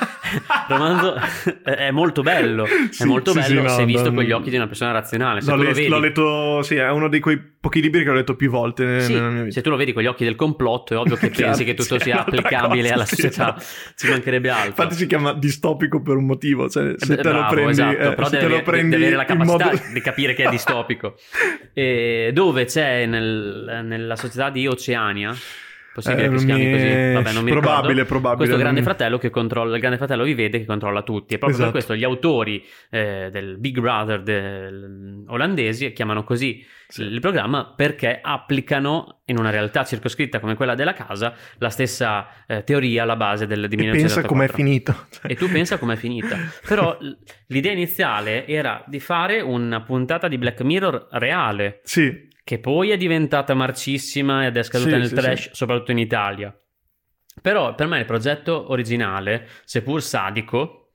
romanzo è molto bello, sì, è molto sì, bello sì, se no, visto no, con gli occhi di una persona razionale. Se l'ho, le- vedi... l'ho letto, sì, è uno di quei pochi libri che ho letto più volte nella mia vita. Se tu lo vedi con gli occhi del complotto, è ovvio che pensi che tutto sia applicabile cosa, alla società, ci mancherebbe altro. Infatti si chiama distopico per un motivo, cioè se eh, te bravo, lo prendi... Esatto, eh, però deve, deve, prendi deve avere la capacità modo... di capire che è distopico. e dove c'è nel, nella società di Oceania possibile eh, che si chiami mi... così? Vabbè, non mi probabile, ricordo. probabile. Questo grande fratello che controlla, il grande fratello vi vede che controlla tutti. E proprio esatto. per questo gli autori eh, del Big Brother del... olandesi chiamano così sì. il programma perché applicano in una realtà circoscritta come quella della casa la stessa eh, teoria alla base del, di e pensa com'è finito. E tu pensa com'è finita. Però l'idea iniziale era di fare una puntata di Black Mirror reale. Sì che poi è diventata marcissima ed è scaduta sì, nel sì, trash, sì. soprattutto in Italia. Però per me il progetto originale, seppur sadico,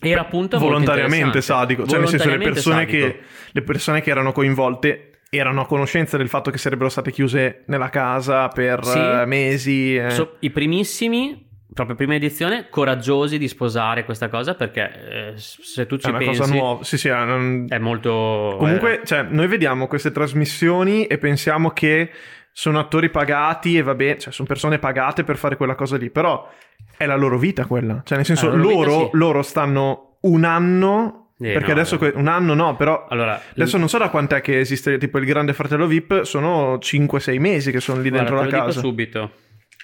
era appunto volontariamente sadico, cioè nel senso le persone, che, le persone che erano coinvolte erano a conoscenza del fatto che sarebbero state chiuse nella casa per sì, uh, mesi. Eh. So, I primissimi proprio prima edizione, coraggiosi di sposare questa cosa perché eh, se tu ci è una pensi... cosa nuova, sì sì, è, un... è molto... Comunque, eh... cioè, noi vediamo queste trasmissioni e pensiamo che sono attori pagati e va bene, cioè sono persone pagate per fare quella cosa lì, però è la loro vita quella, cioè nel senso loro, vita, sì. loro stanno un anno eh, perché no, adesso no. un anno no, però allora, adesso non so da quant'è che esiste tipo il Grande Fratello VIP, sono 5-6 mesi che sono lì Guarda, dentro la casa. Dico subito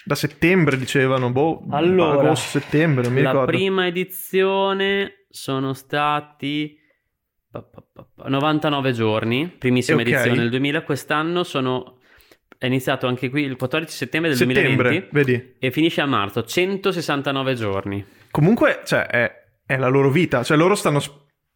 da settembre dicevano, boh, allora, agosto, settembre, non mi la ricordo. La prima edizione sono stati 99 giorni, primissima okay. edizione del 2000, quest'anno sono è iniziato anche qui il 14 settembre del settembre, 2020 vedi. e finisce a marzo, 169 giorni. Comunque, cioè, è, è la loro vita, cioè loro stanno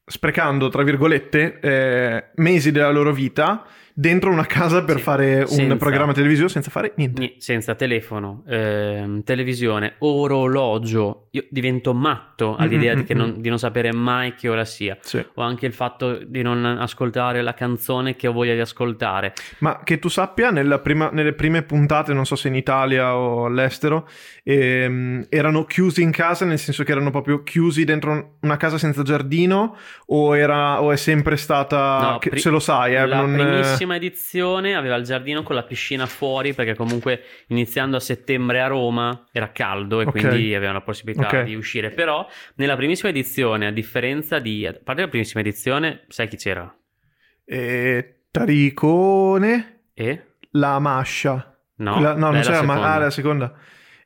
sprecando, tra virgolette, eh, mesi della loro vita dentro una casa per Sì, fare un senza- programma televisivo senza fare niente. Ni- senza telefono, ehm, televisione, orologio. Io divento matto all'idea Mm, di, che non, di non sapere mai che ora sia. Sì. O anche il fatto di non ascoltare la canzone che ho voglia di ascoltare. Ma che tu sappia, nella prima- nelle prime puntate, non so se in Italia o all'estero, ehm, erano chiusi in casa, nel senso che erano proprio chiusi dentro una casa senza giardino, o, era, o è sempre stata... No, che- pri- se lo sai, eh, la non, primissima edizione aveva il giardino con la piscina fuori perché comunque iniziando a settembre a Roma era caldo e Ok. quindi avevano la possibilità Ok. di uscire. Però nella primissima edizione, a differenza di... A parte la primissima edizione, sai chi c'era? eh, Taricone, E? la Mascia. No, Quella- no non c'era la ma- seconda. ah, la seconda.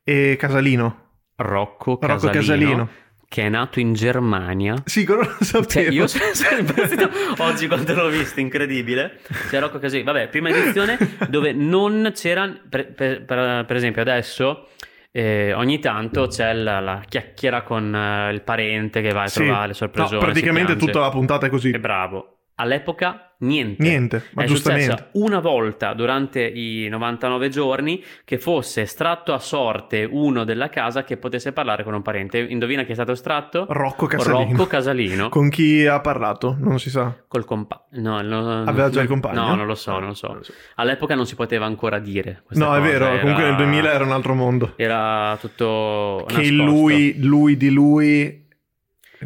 E Casalino. Rocco Rocco Casalino, Casalino. che è nato in Germania. Sì, quello lo sapevo. Cioè, io sono sono impazzito oggi quando l'ho visto, incredibile. C'è Rocco Casalino. Vabbè, prima edizione dove non c'era, per- per- per esempio adesso, eh, ogni tanto c'è la, la chiacchiera con eh, il parente che va a Sì. trovare le No, sorpresone. praticamente tutta la puntata è così. È bravo. All'epoca niente. Niente, ma è giustamente. una volta durante i 99 giorni che fosse estratto a sorte uno della casa che potesse parlare con un parente. Indovina chi è stato estratto? Rocco Casalino. Rocco Casalino. Con chi ha parlato? Non si sa. Col compagno. No, no, Aveva già il compagno? No, non lo so, non lo so. All'epoca non si poteva ancora dire. No, è vero, era- comunque nel 2000 era un altro mondo. Era tutto. Che lui, lui di lui...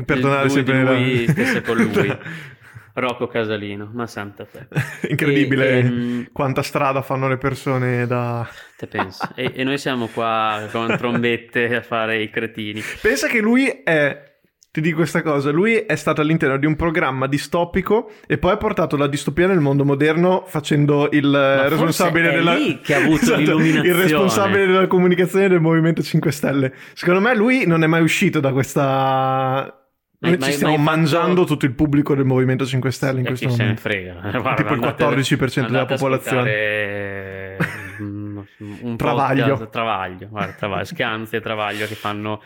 Per Il tornare lui sempre di lui stesse con lui. Rocco Casalino, ma santa te. Incredibile E- ehm, quanta strada fanno le persone da... Te pensi? E, e noi siamo qua con trombette a fare i cretini. Pensa che lui è... Ti dico questa cosa, lui è stato all'interno di un programma distopico e poi ha portato la distopia nel mondo moderno facendo il forse responsabile della... lì che ha avuto Esatto. Il responsabile della comunicazione del Movimento 5 Stelle. Secondo me lui non è mai uscito da questa... Noi Ma- ci stiamo ma hai fatto- mangiando tutto il pubblico del Movimento 5 Stelle in E questo chi se ne momento. frega. Guarda, Tipo il andate- 14% della popolazione. mm, un Travaglio. podcast- travaglio, guarda, travaglio, scanzi e travaglio che fanno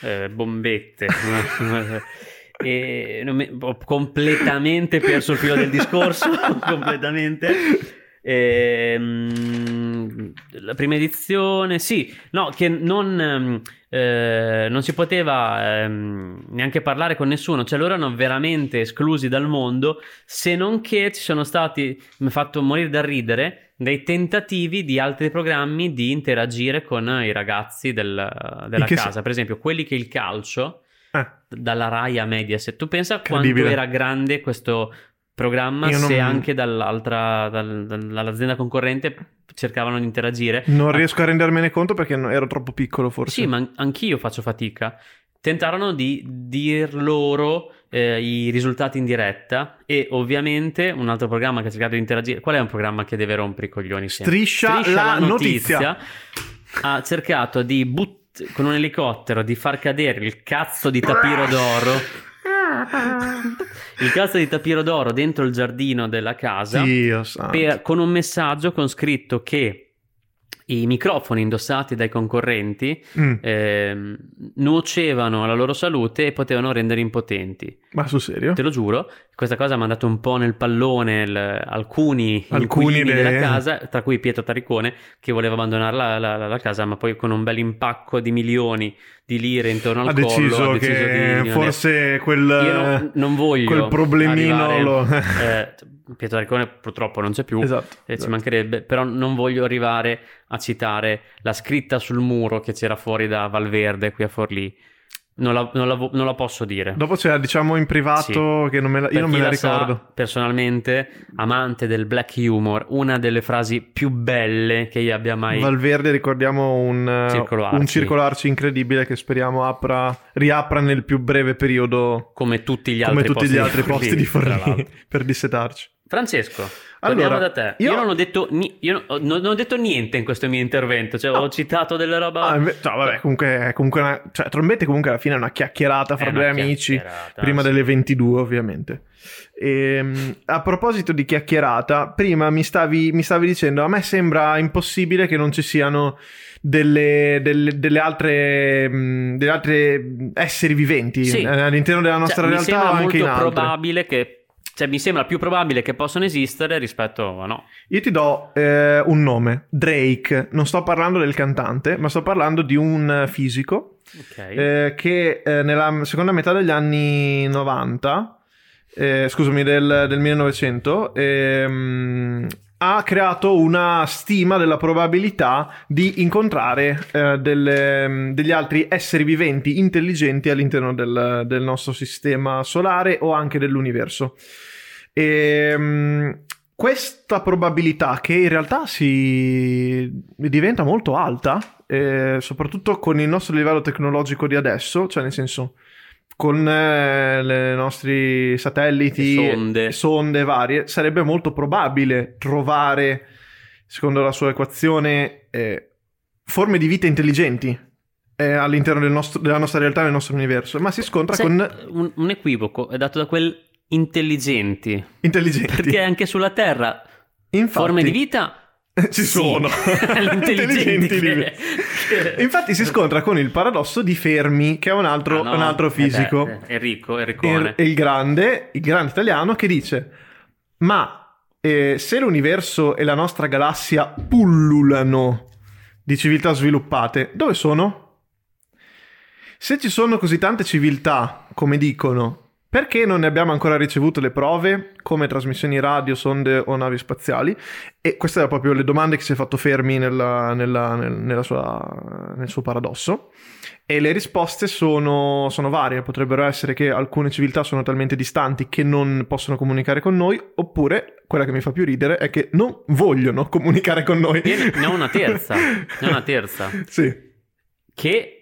eh, bombette. e mi- ho completamente perso il filo del discorso, completamente. Ehm, la prima edizione, sì, no, che non, ehm, eh, non si poteva ehm, neanche parlare con nessuno, cioè loro erano veramente esclusi dal mondo, se non che ci sono stati, mi ha fatto morire da ridere, dei tentativi di altri programmi di interagire con i ragazzi del- della casa, se- per esempio quelli che il calcio Eh, dalla Rai a Mediaset. Tu pensa quanto era grande questo programma non- se anche dall'altra, dal- dall'azienda concorrente cercavano di interagire? non riesco a rendermene conto perché ero troppo piccolo forse. Sì, ma an- anch'io faccio fatica. Tentarono di dir loro eh, i risultati in diretta e ovviamente un altro programma che ha cercato di interagire. Qual è un programma che deve rompere i coglioni sempre? Striscia la notizia. Ha cercato di but- con un elicottero di far cadere il cazzo di tapiro d'oro. Il cazzo di tapiro d'oro dentro il giardino della casa per- con un messaggio con scritto che i microfoni indossati dai concorrenti Mm, ehm, nuocevano alla loro salute e potevano rendere impotenti. ma sul serio? Te lo giuro, questa cosa ha mandato un po' nel pallone il- alcuni, Alcuni de- della casa, tra cui Pietro Taricone, che voleva abbandonare la, la- la casa, ma poi con un bel impacco di milioni di lire intorno al ha collo deciso, ha deciso che di forse quel, Io non, non voglio quel problemino arrivare- lo... eh, Pietro Taricone purtroppo non c'è più, esatto. e ci esatto. mancherebbe, però non voglio arrivare a citare la scritta sul muro che c'era fuori da Valverde qui a Forlì. Non la, non la non la posso dire. Dopo c'è, diciamo in privato che non me la, io non me la la sa, ricordo. personalmente, amante del black humor, una delle frasi più belle che io abbia mai... Valverde ricordiamo un, eh, Circolo un Arci. circolo arci incredibile che speriamo apra, riapra nel più breve periodo come tutti gli come altri tutti posti gli altri posti di Forlì per dissetarci. Francesco, Allora, torniamo da te. Io, io- non ho detto io non, non ho detto niente in questo mio intervento, cioè No. ho citato delle robe... Ah, no, vabbè, comunque, comunque una, cioè, Trombette comunque alla fine è una chiacchierata fra due amici, prima sì. delle 22 ovviamente. Ehm, a proposito di chiacchierata, prima mi stavi, mi stavi dicendo, a me sembra impossibile che non ci siano delle, delle- delle altre, mh, delle altre esseri viventi Sì. all'interno della nostra Cioè, mi realtà sembra o anche molto probabile che Cioè, mi sembra più probabile che possano esistere rispetto a no. Io ti do eh, un nome, Drake. Non sto parlando del cantante, ma sto parlando di un fisico Ok. eh, che eh, nella seconda metà degli anni 90, eh, scusami, del, del 1900, ehm, ha creato una stima della probabilità di incontrare eh, delle- degli altri esseri viventi intelligenti all'interno del, del nostro sistema solare o anche dell'universo. Ehm, questa probabilità che in realtà si diventa molto alta, eh, soprattutto con il nostro livello tecnologico di adesso, cioè nel senso con eh, i nostri satelliti, sonde. sonde varie, sarebbe molto probabile trovare, secondo la sua equazione, eh, forme di vita intelligenti eh, all'interno del nostro- della nostra realtà, del nostro universo, ma si scontra Sai, con un, un equivoco è dato da quel intelligenti. intelligenti. Perché anche sulla Terra Infatti- forme di vita ci sono Intelligenti che- che- infatti si scontra con il paradosso di Fermi che è un altro, Ah, no? un altro Eh fisico beh, eh, Enrico, Enricone. il, il grande il grande italiano che dice ma eh, se l'universo e la nostra galassia pullulano di civiltà sviluppate dove sono? se ci sono così tante civiltà come dicono perché non ne abbiamo ancora ricevuto le prove come trasmissioni radio, sonde o navi spaziali? E queste erano proprio le domande che si è fatto Fermi nella- nella- nel, nella sua- nel suo paradosso. E le risposte sono, sono varie. Potrebbero essere che alcune civiltà sono talmente distanti che non possono comunicare con noi, oppure quella che mi fa più ridere è che non vogliono comunicare con noi. Ne ho una terza, ne ho una terza. sì, che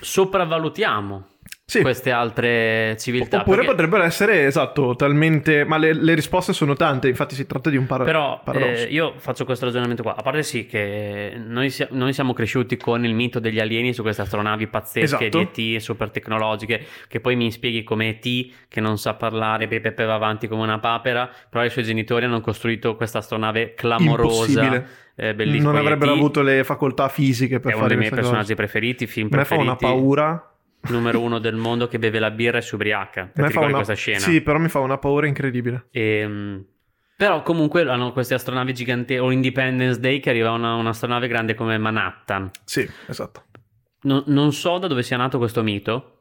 sopravvalutiamo sì. queste altre civiltà. Oppure perché- potrebbero essere, esatto, talmente... Ma le, le risposte sono tante, infatti si tratta di un para- Però paradosso. eh, io faccio questo ragionamento qua. A parte sì che noi, sia- noi siamo cresciuti con il mito degli alieni su queste astronavi pazzesche Esatto. di ET super tecnologiche, che poi mi spieghi come ET che non sa parlare, Pepe va avanti come una papera, però i suoi genitori hanno costruito questa astronave clamorosa, Impossibile. eh, non avrebbero avuto le facoltà fisiche per è uno fare dei miei personaggi cose. preferiti, film A me fa preferiti. una paura. Numero uno del mondo che beve la birra e si ubriaca. Per una... questa scena? Sì, però mi fa una paura incredibile. Ehm, però comunque hanno queste astronavi giganti o Independence Day che arriva una, un'astronave grande come Manhattan. Sì, esatto. Non- non so da dove sia nato questo mito,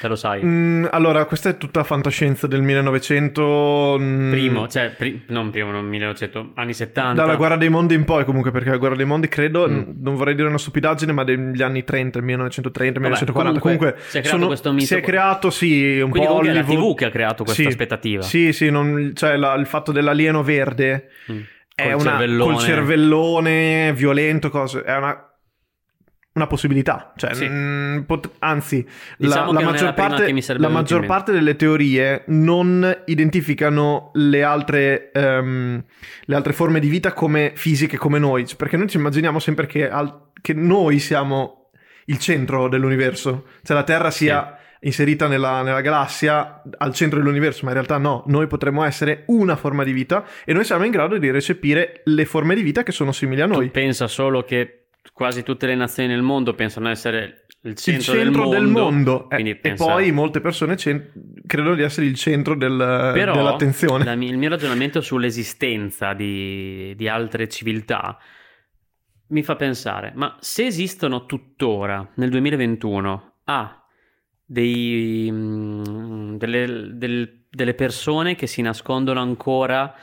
te lo sai. Mm, allora, questa è tutta fantascienza del 1900. mm, Primo, cioè, pri- non primo, non 1900, anni 70. Dalla guerra dei mondi in poi, comunque, perché la guerra dei mondi credo, Mm. n- non vorrei dire una stupidaggine, ma degli anni 30, 1930, Vabbè, 1940. comunque, Comunque, si è creato questo mito si è creato, sì, un Quindi po' comunque è la Hollywood. TV che ha creato questa Sì. aspettativa. Sì, sì, non- cioè la- il fatto dell'alieno verde Mm. è Col una, cervellone. col cervellone violento, cose, è una, una possibilità. Cioè, Sì. mm, pot- anzi, Diciamo la, la maggior, parte, la maggior parte delle teorie non identificano le altre, ehm, le altre forme di vita come fisiche, come noi. Cioè, Perché noi ci immaginiamo sempre che, al- che noi siamo il centro dell'universo, cioè la Terra sia inserita nella, nella galassia al centro dell'universo, ma in realtà no, noi potremmo essere una forma di vita e noi siamo in grado di recepire le forme di vita che sono simili a Tu noi. pensa solo che quasi tutte le nazioni del mondo pensano essere il Il centro, centro del mondo, Eh, quindi e pensa- poi molte persone cen- credono di essere il centro del- Però dell'attenzione. la il mio ragionamento sull'esistenza di, di altre civiltà mi fa pensare, ma se esistono tuttora nel 2021 ah, dei, mm, delle, del- delle persone che si nascondono ancora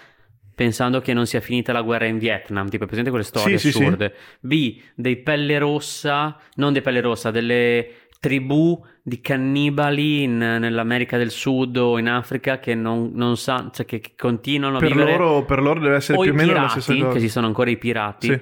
pensando che non sia finita la guerra in Vietnam, tipo presente quelle storie Sì, sì, sì. assurde, B, dei pelle rossa, non dei pelle rossa, delle tribù di cannibali in- nell'America del Sud o in Africa che non, non sa, cioè che, che continuano a per, vivere loro, per loro deve essere o più o meno la pirati, stessa cosa. che esistono ancora i pirati. Sì.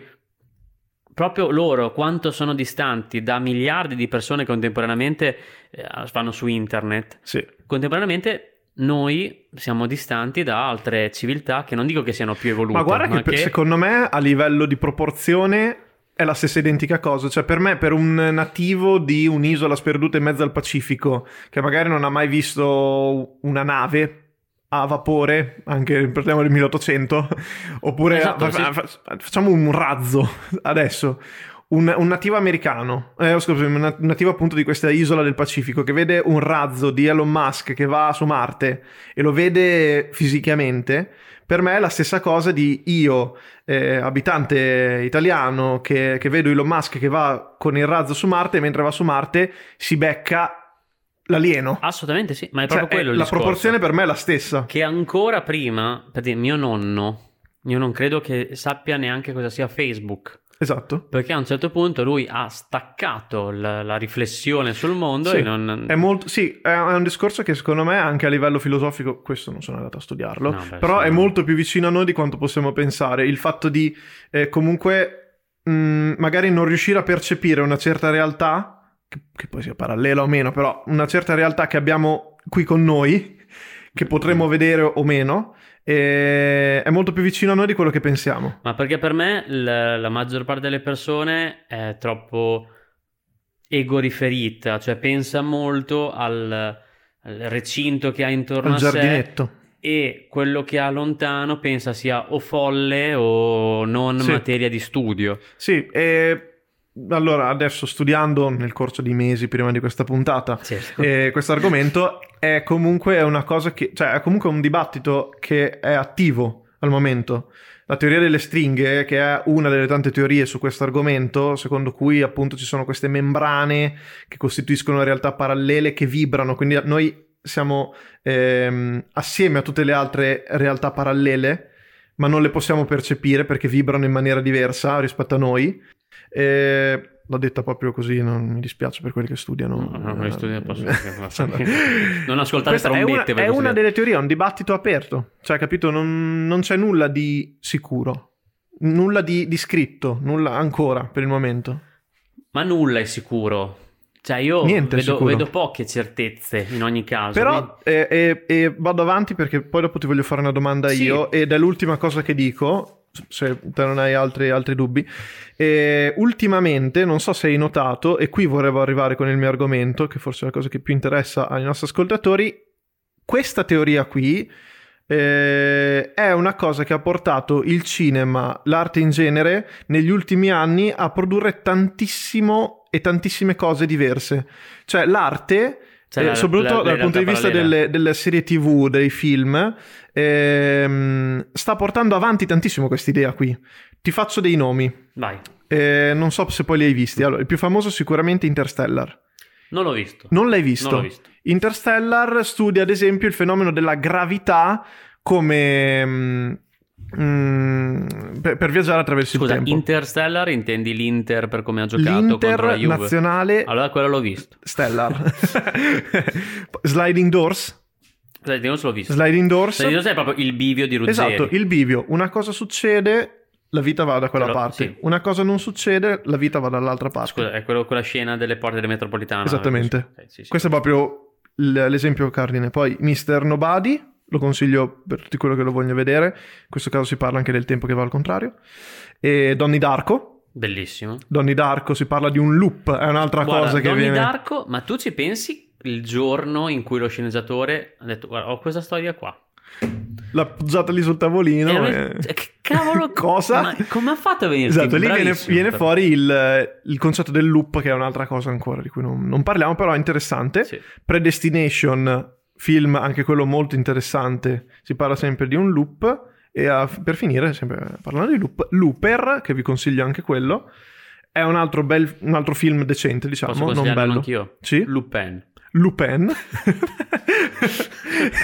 Proprio loro quanto sono distanti da miliardi di persone contemporaneamente eh, fanno su internet. Sì. Contemporaneamente noi siamo distanti da altre civiltà che non dico che siano più evolute, Ma guarda che, per- secondo me a livello di proporzione è la stessa identica cosa. Cioè, per me, per un nativo di un'isola sperduta in mezzo al Pacifico, che magari non ha mai visto una nave a vapore, anche parliamo del 1800, oppure Esatto, fa- sì. fa- facciamo un razzo adesso. Un, un nativo americano, eh, scusami, un na- un nativo appunto di questa isola del Pacifico che vede un razzo di Elon Musk che va su Marte e lo vede fisicamente, per me è la stessa cosa di io, eh, abitante italiano, che, che vedo Elon Musk che va con il razzo su Marte e mentre va su Marte si becca l'alieno. Assolutamente sì, ma è Cioè, proprio quello è- la discorso. proporzione per me è la stessa. Che ancora prima, per dire, mio nonno, io non credo che sappia neanche cosa sia Facebook. Esatto. Perché a un certo punto lui ha staccato la, la riflessione sul mondo Sì, e non... È molto, sì, è un discorso che secondo me anche a livello filosofico, questo non sono andato a studiarlo, No, beh, però sì, è molto più vicino a noi di quanto possiamo pensare. Il fatto di eh, comunque mh, magari non riuscire a percepire una certa realtà, che, che poi sia parallela o meno, però una certa realtà che abbiamo qui con noi, che potremmo vedere o meno, eh, è molto più vicino a noi di quello che pensiamo. Ma perché per me la, la maggior parte delle persone è troppo ego riferita, cioè pensa molto al, al recinto che ha intorno Al a sé giardinetto. e quello che ha lontano pensa sia o folle o non Sì. materia di studio. Sì, e allora adesso studiando nel corso di mesi prima di questa puntata Certo. eh, questo argomento è comunque una cosa che, cioè è comunque un dibattito che è attivo al momento. La teoria delle stringhe, che è una delle tante teorie su questo argomento, secondo cui appunto ci sono queste membrane che costituiscono realtà parallele che vibrano, quindi noi siamo ehm, assieme a tutte le altre realtà parallele, ma non le possiamo percepire perché vibrano in maniera diversa rispetto a noi. Eh, l'ho detta proprio così, non mi dispiace per quelli che studiano. No, no, che studiano possono- Eh, Non ascoltare Questa è una, trombette, è una delle teorie, è un dibattito aperto. Cioè, capito? Non, non c'è nulla di sicuro. Nulla di, di scritto, nulla ancora per il momento. Ma nulla è sicuro. Cioè io vedo, vedo poche certezze in ogni caso. Però eh, eh, eh, vado avanti perché poi dopo ti voglio fare una domanda Sì. io ed è l'ultima cosa che dico, se te non hai altri, altri dubbi. Eh, ultimamente, non so se hai notato, e qui vorrei arrivare con il mio argomento, che forse è la cosa che più interessa ai nostri ascoltatori, questa teoria qui eh, è una cosa che ha portato il cinema, l'arte in genere, negli ultimi anni a produrre tantissimo e tantissime cose diverse. Cioè l'arte, Cioè, eh, la- soprattutto la- le dal punto di vista delle, delle serie tv, dei film, ehm, sta portando avanti tantissimo questa idea qui. Ti faccio dei nomi. Vai, Eh, non so se poi li hai visti. Allora, il più famoso sicuramente Interstellar. non l'ho visto. Non l'hai visto? Non visto. Interstellar studia ad esempio il fenomeno della gravità come mm, per, per viaggiare attraverso Scusa, il tempo. Interstellar intendi l'Inter per come ha giocato contro la L'Inter Juve? nazionale Allora quello l'ho visto. Stellar. Sliding Doors. Non se l'ho visto. Sliding Doors. Dai, è proprio il bivio di Ruggeri. Esatto, il bivio. Una cosa succede, la vita va da quella Però- parte. sì. Una cosa non succede, la vita va dall'altra parte. Scusa, è quello, quella scena delle porte del metropolitano. Esattamente. Eh, sì, sì. Questo è proprio l'esempio cardine. Poi Mr. Nobody, lo consiglio per tutti quello che lo voglio vedere. In questo caso si parla anche del tempo che va al contrario. E Donnie Darko. Bellissimo. Donnie Darko si parla di un loop, è un'altra Guarda, cosa che Donnie viene... Darko, ma tu ci pensi il giorno in cui lo sceneggiatore ha detto guarda ho questa storia qua. L'ha appoggiata lì sul tavolino. E lui- e- cioè, che cavolo Cosa? Ma come ha fatto a venire Esatto, lì viene, viene fuori il, il concetto del loop, che è un'altra cosa ancora di cui non, non parliamo, però è interessante. Sì. Predestination, film anche quello molto interessante, si parla sempre di un loop. E a- per finire, sempre parlando di loop, Looper, che vi consiglio anche quello, è un altro, bel, un altro film decente, diciamo, Posso non bello. anch'io? Sì? Lupin. Lupin.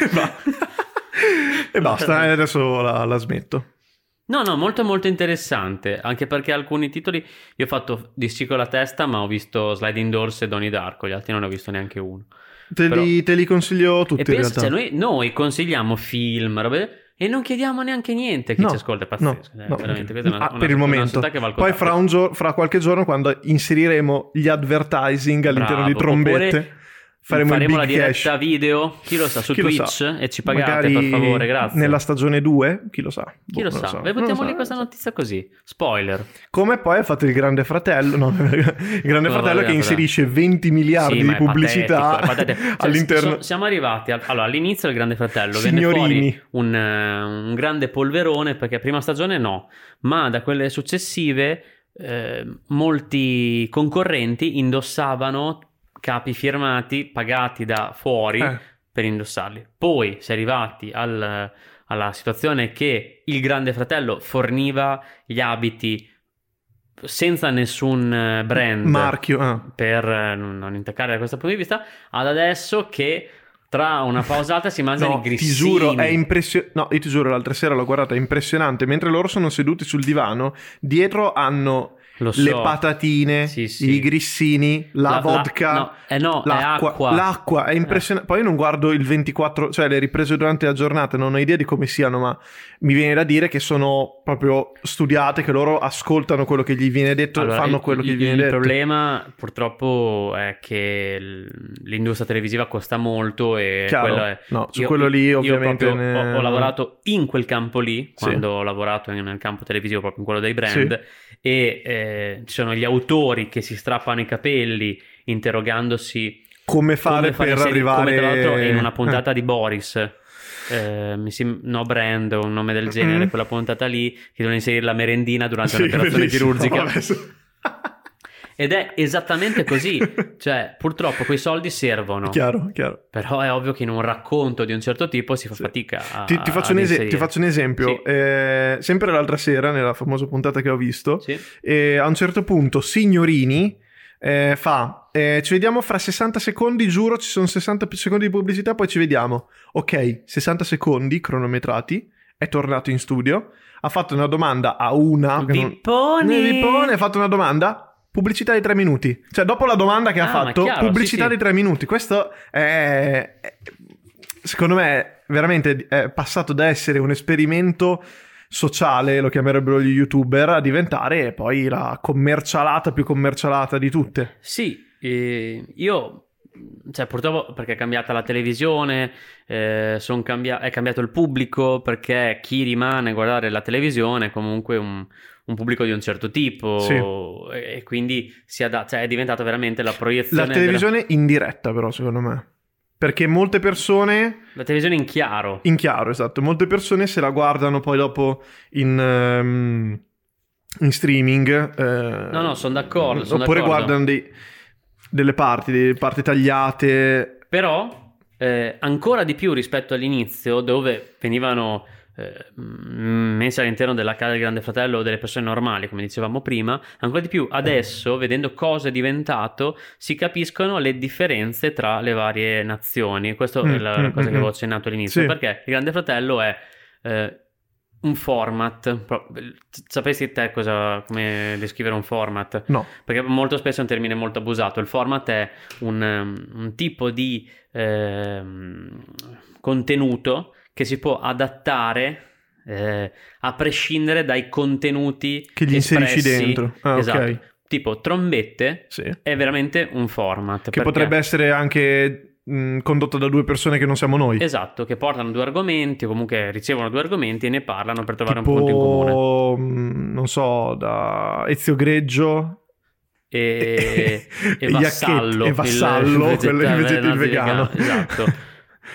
e, ba- basta, e adesso la, la smetto. No, no, molto molto interessante, anche perché alcuni titoli io ho fatto di con la testa, ma ho visto Sliding Doors e Donnie Darko, gli altri non ne ho visto neanche uno. Te, Però- li, te li consiglio tutti e pensa, realtà. cioè, noi, noi consigliamo film, robe e non chiediamo neanche niente a chi No, ci ascolta, è no, pazzesco. eh, no. veramente, è una, Ah, una- per il momento. Poi fra, contrario. un gior- fra qualche giorno, quando inseriremo gli advertising all'interno Bravo, di trombette, faremo, il la diretta cash. video, chi lo sa, su Chi lo Twitch sa. e ci pagate Magari per favore, grazie. Nella stagione 2, chi lo sa. Chi Boh, lo non sa? lo buttiamo lì questa lo notizia così. Spoiler. Come poi ha fatto il Grande Fratello, no, il Grande Come Fratello che inserisce 20 miliardi Sì, di pubblicità patetico, è patetico. Cioè, all'interno. so- siamo arrivati al- allora, all'inizio del Grande Fratello venne Signorini. fuori un, eh, un grande polverone perché prima stagione no, ma da quelle successive eh, molti concorrenti indossavano capi firmati pagati da fuori Eh. per indossarli. Poi si è arrivati al- alla situazione che il Grande Fratello forniva gli abiti senza nessun eh, brand Marchio. ah. per eh, non non intaccare da questo punto di vista, ad adesso che tra una pausata si mangiano No, i ti grissini. giuro, è impressionante. No, io ti giuro, l'altra sera l'ho guardata, è impressionante. Mentre loro sono seduti sul divano, dietro hanno Lo so. le patatine, Sì, sì. i grissini, la, La- la- vodka. no, eh no, è l'acqua, acqua. l'acqua, è impressionante. Poi io non guardo il 24, cioè le riprese durante la giornata, non ho idea di come siano, ma mi viene da dire che sono proprio studiate, che loro ascoltano quello che gli viene detto, Allora, fanno il- quello che gli il, viene il detto. problema purtroppo è che l'industria televisiva costa molto e Chiaro. quello è... No, su io- quello lì io ovviamente proprio ne- ho, ho lavorato in quel campo lì, Sì. quando ho lavorato nel campo televisivo, proprio in quello dei brand, e eh, ci sono gli autori che si strappano i capelli interrogandosi come fare come per inserire- arrivare come tra l'altro in una Eh. puntata di Boris eh, no brand o un nome del genere Mm. quella puntata lì che devono inserire la merendina durante Sì, un'operazione chirurgica ed è esattamente così cioè purtroppo quei soldi servono Chiaro, chiaro. però è ovvio che in un racconto di un certo tipo si fa Sì. fatica a, Ti, ti faccio inserire. ti faccio un esempio. Sì. Eh, sempre l'altra sera, nella famosa puntata che ho visto, Sì. e a un certo punto Signorini eh, fa, eh, ci vediamo fra 60 secondi, giuro ci sono 60 secondi di pubblicità, poi ci vediamo. Ok, 60 secondi cronometrati, è tornato in studio, ha fatto una domanda a una... che non- Vipponi Vippone ha fatto una domanda. Pubblicità di tre minuti. Cioè, dopo la domanda che ha Ah, ma fatto, chiaro, pubblicità sì, sì. di tre minuti. Questo è- Secondo me, veramente è passato da essere un esperimento sociale, lo chiamerebbero gli youtuber, a diventare poi la commercialata più commercialata di tutte. Sì, eh, io, cioè purtroppo perché è cambiata la televisione, eh, cambia- è cambiato il pubblico, perché chi rimane a guardare la televisione è comunque un, un pubblico di un certo tipo Sì. e, e quindi adatta, cioè è diventata veramente la proiezione La televisione in diretta, però, secondo me. Perché molte persone. della, la televisione in chiaro. In chiaro, esatto. Molte persone se la guardano poi dopo in, ehm, in streaming. eh, No, no, son d'accordo, son oppure d'accordo. guardano dei- delle parti, delle parti tagliate. Però eh, ancora di più rispetto all'inizio, dove venivano eh, mh, messe all'interno della casa del Grande Fratello delle persone normali, come dicevamo prima, ancora di più adesso, vedendo cosa è diventato, si capiscono le differenze tra le varie nazioni. Questa è Mm, la, mm, cosa mm, che avevo accennato all'inizio, sì. perché il Grande Fratello è... eh, un format, sapessi te cosa, come descrivere un format? No, Perché molto spesso è un termine molto abusato. Il format è un, um, un tipo di ehm, contenuto che si può adattare eh, a prescindere dai contenuti Che gli inserisci espressi. dentro. Ah, esatto. Tipo trombette sì. è veramente un format. Che perché- potrebbe essere anche mh, condotto da due persone che non siamo noi. Esatto, che portano due argomenti o comunque ricevono due argomenti e ne parlano per trovare un punto in comune. Tipo, mh, non so, da Ezio Greggio E, e Iacchetti- Vassallo, e Vassallo, il, quello invece il nazi vegano. Esatto.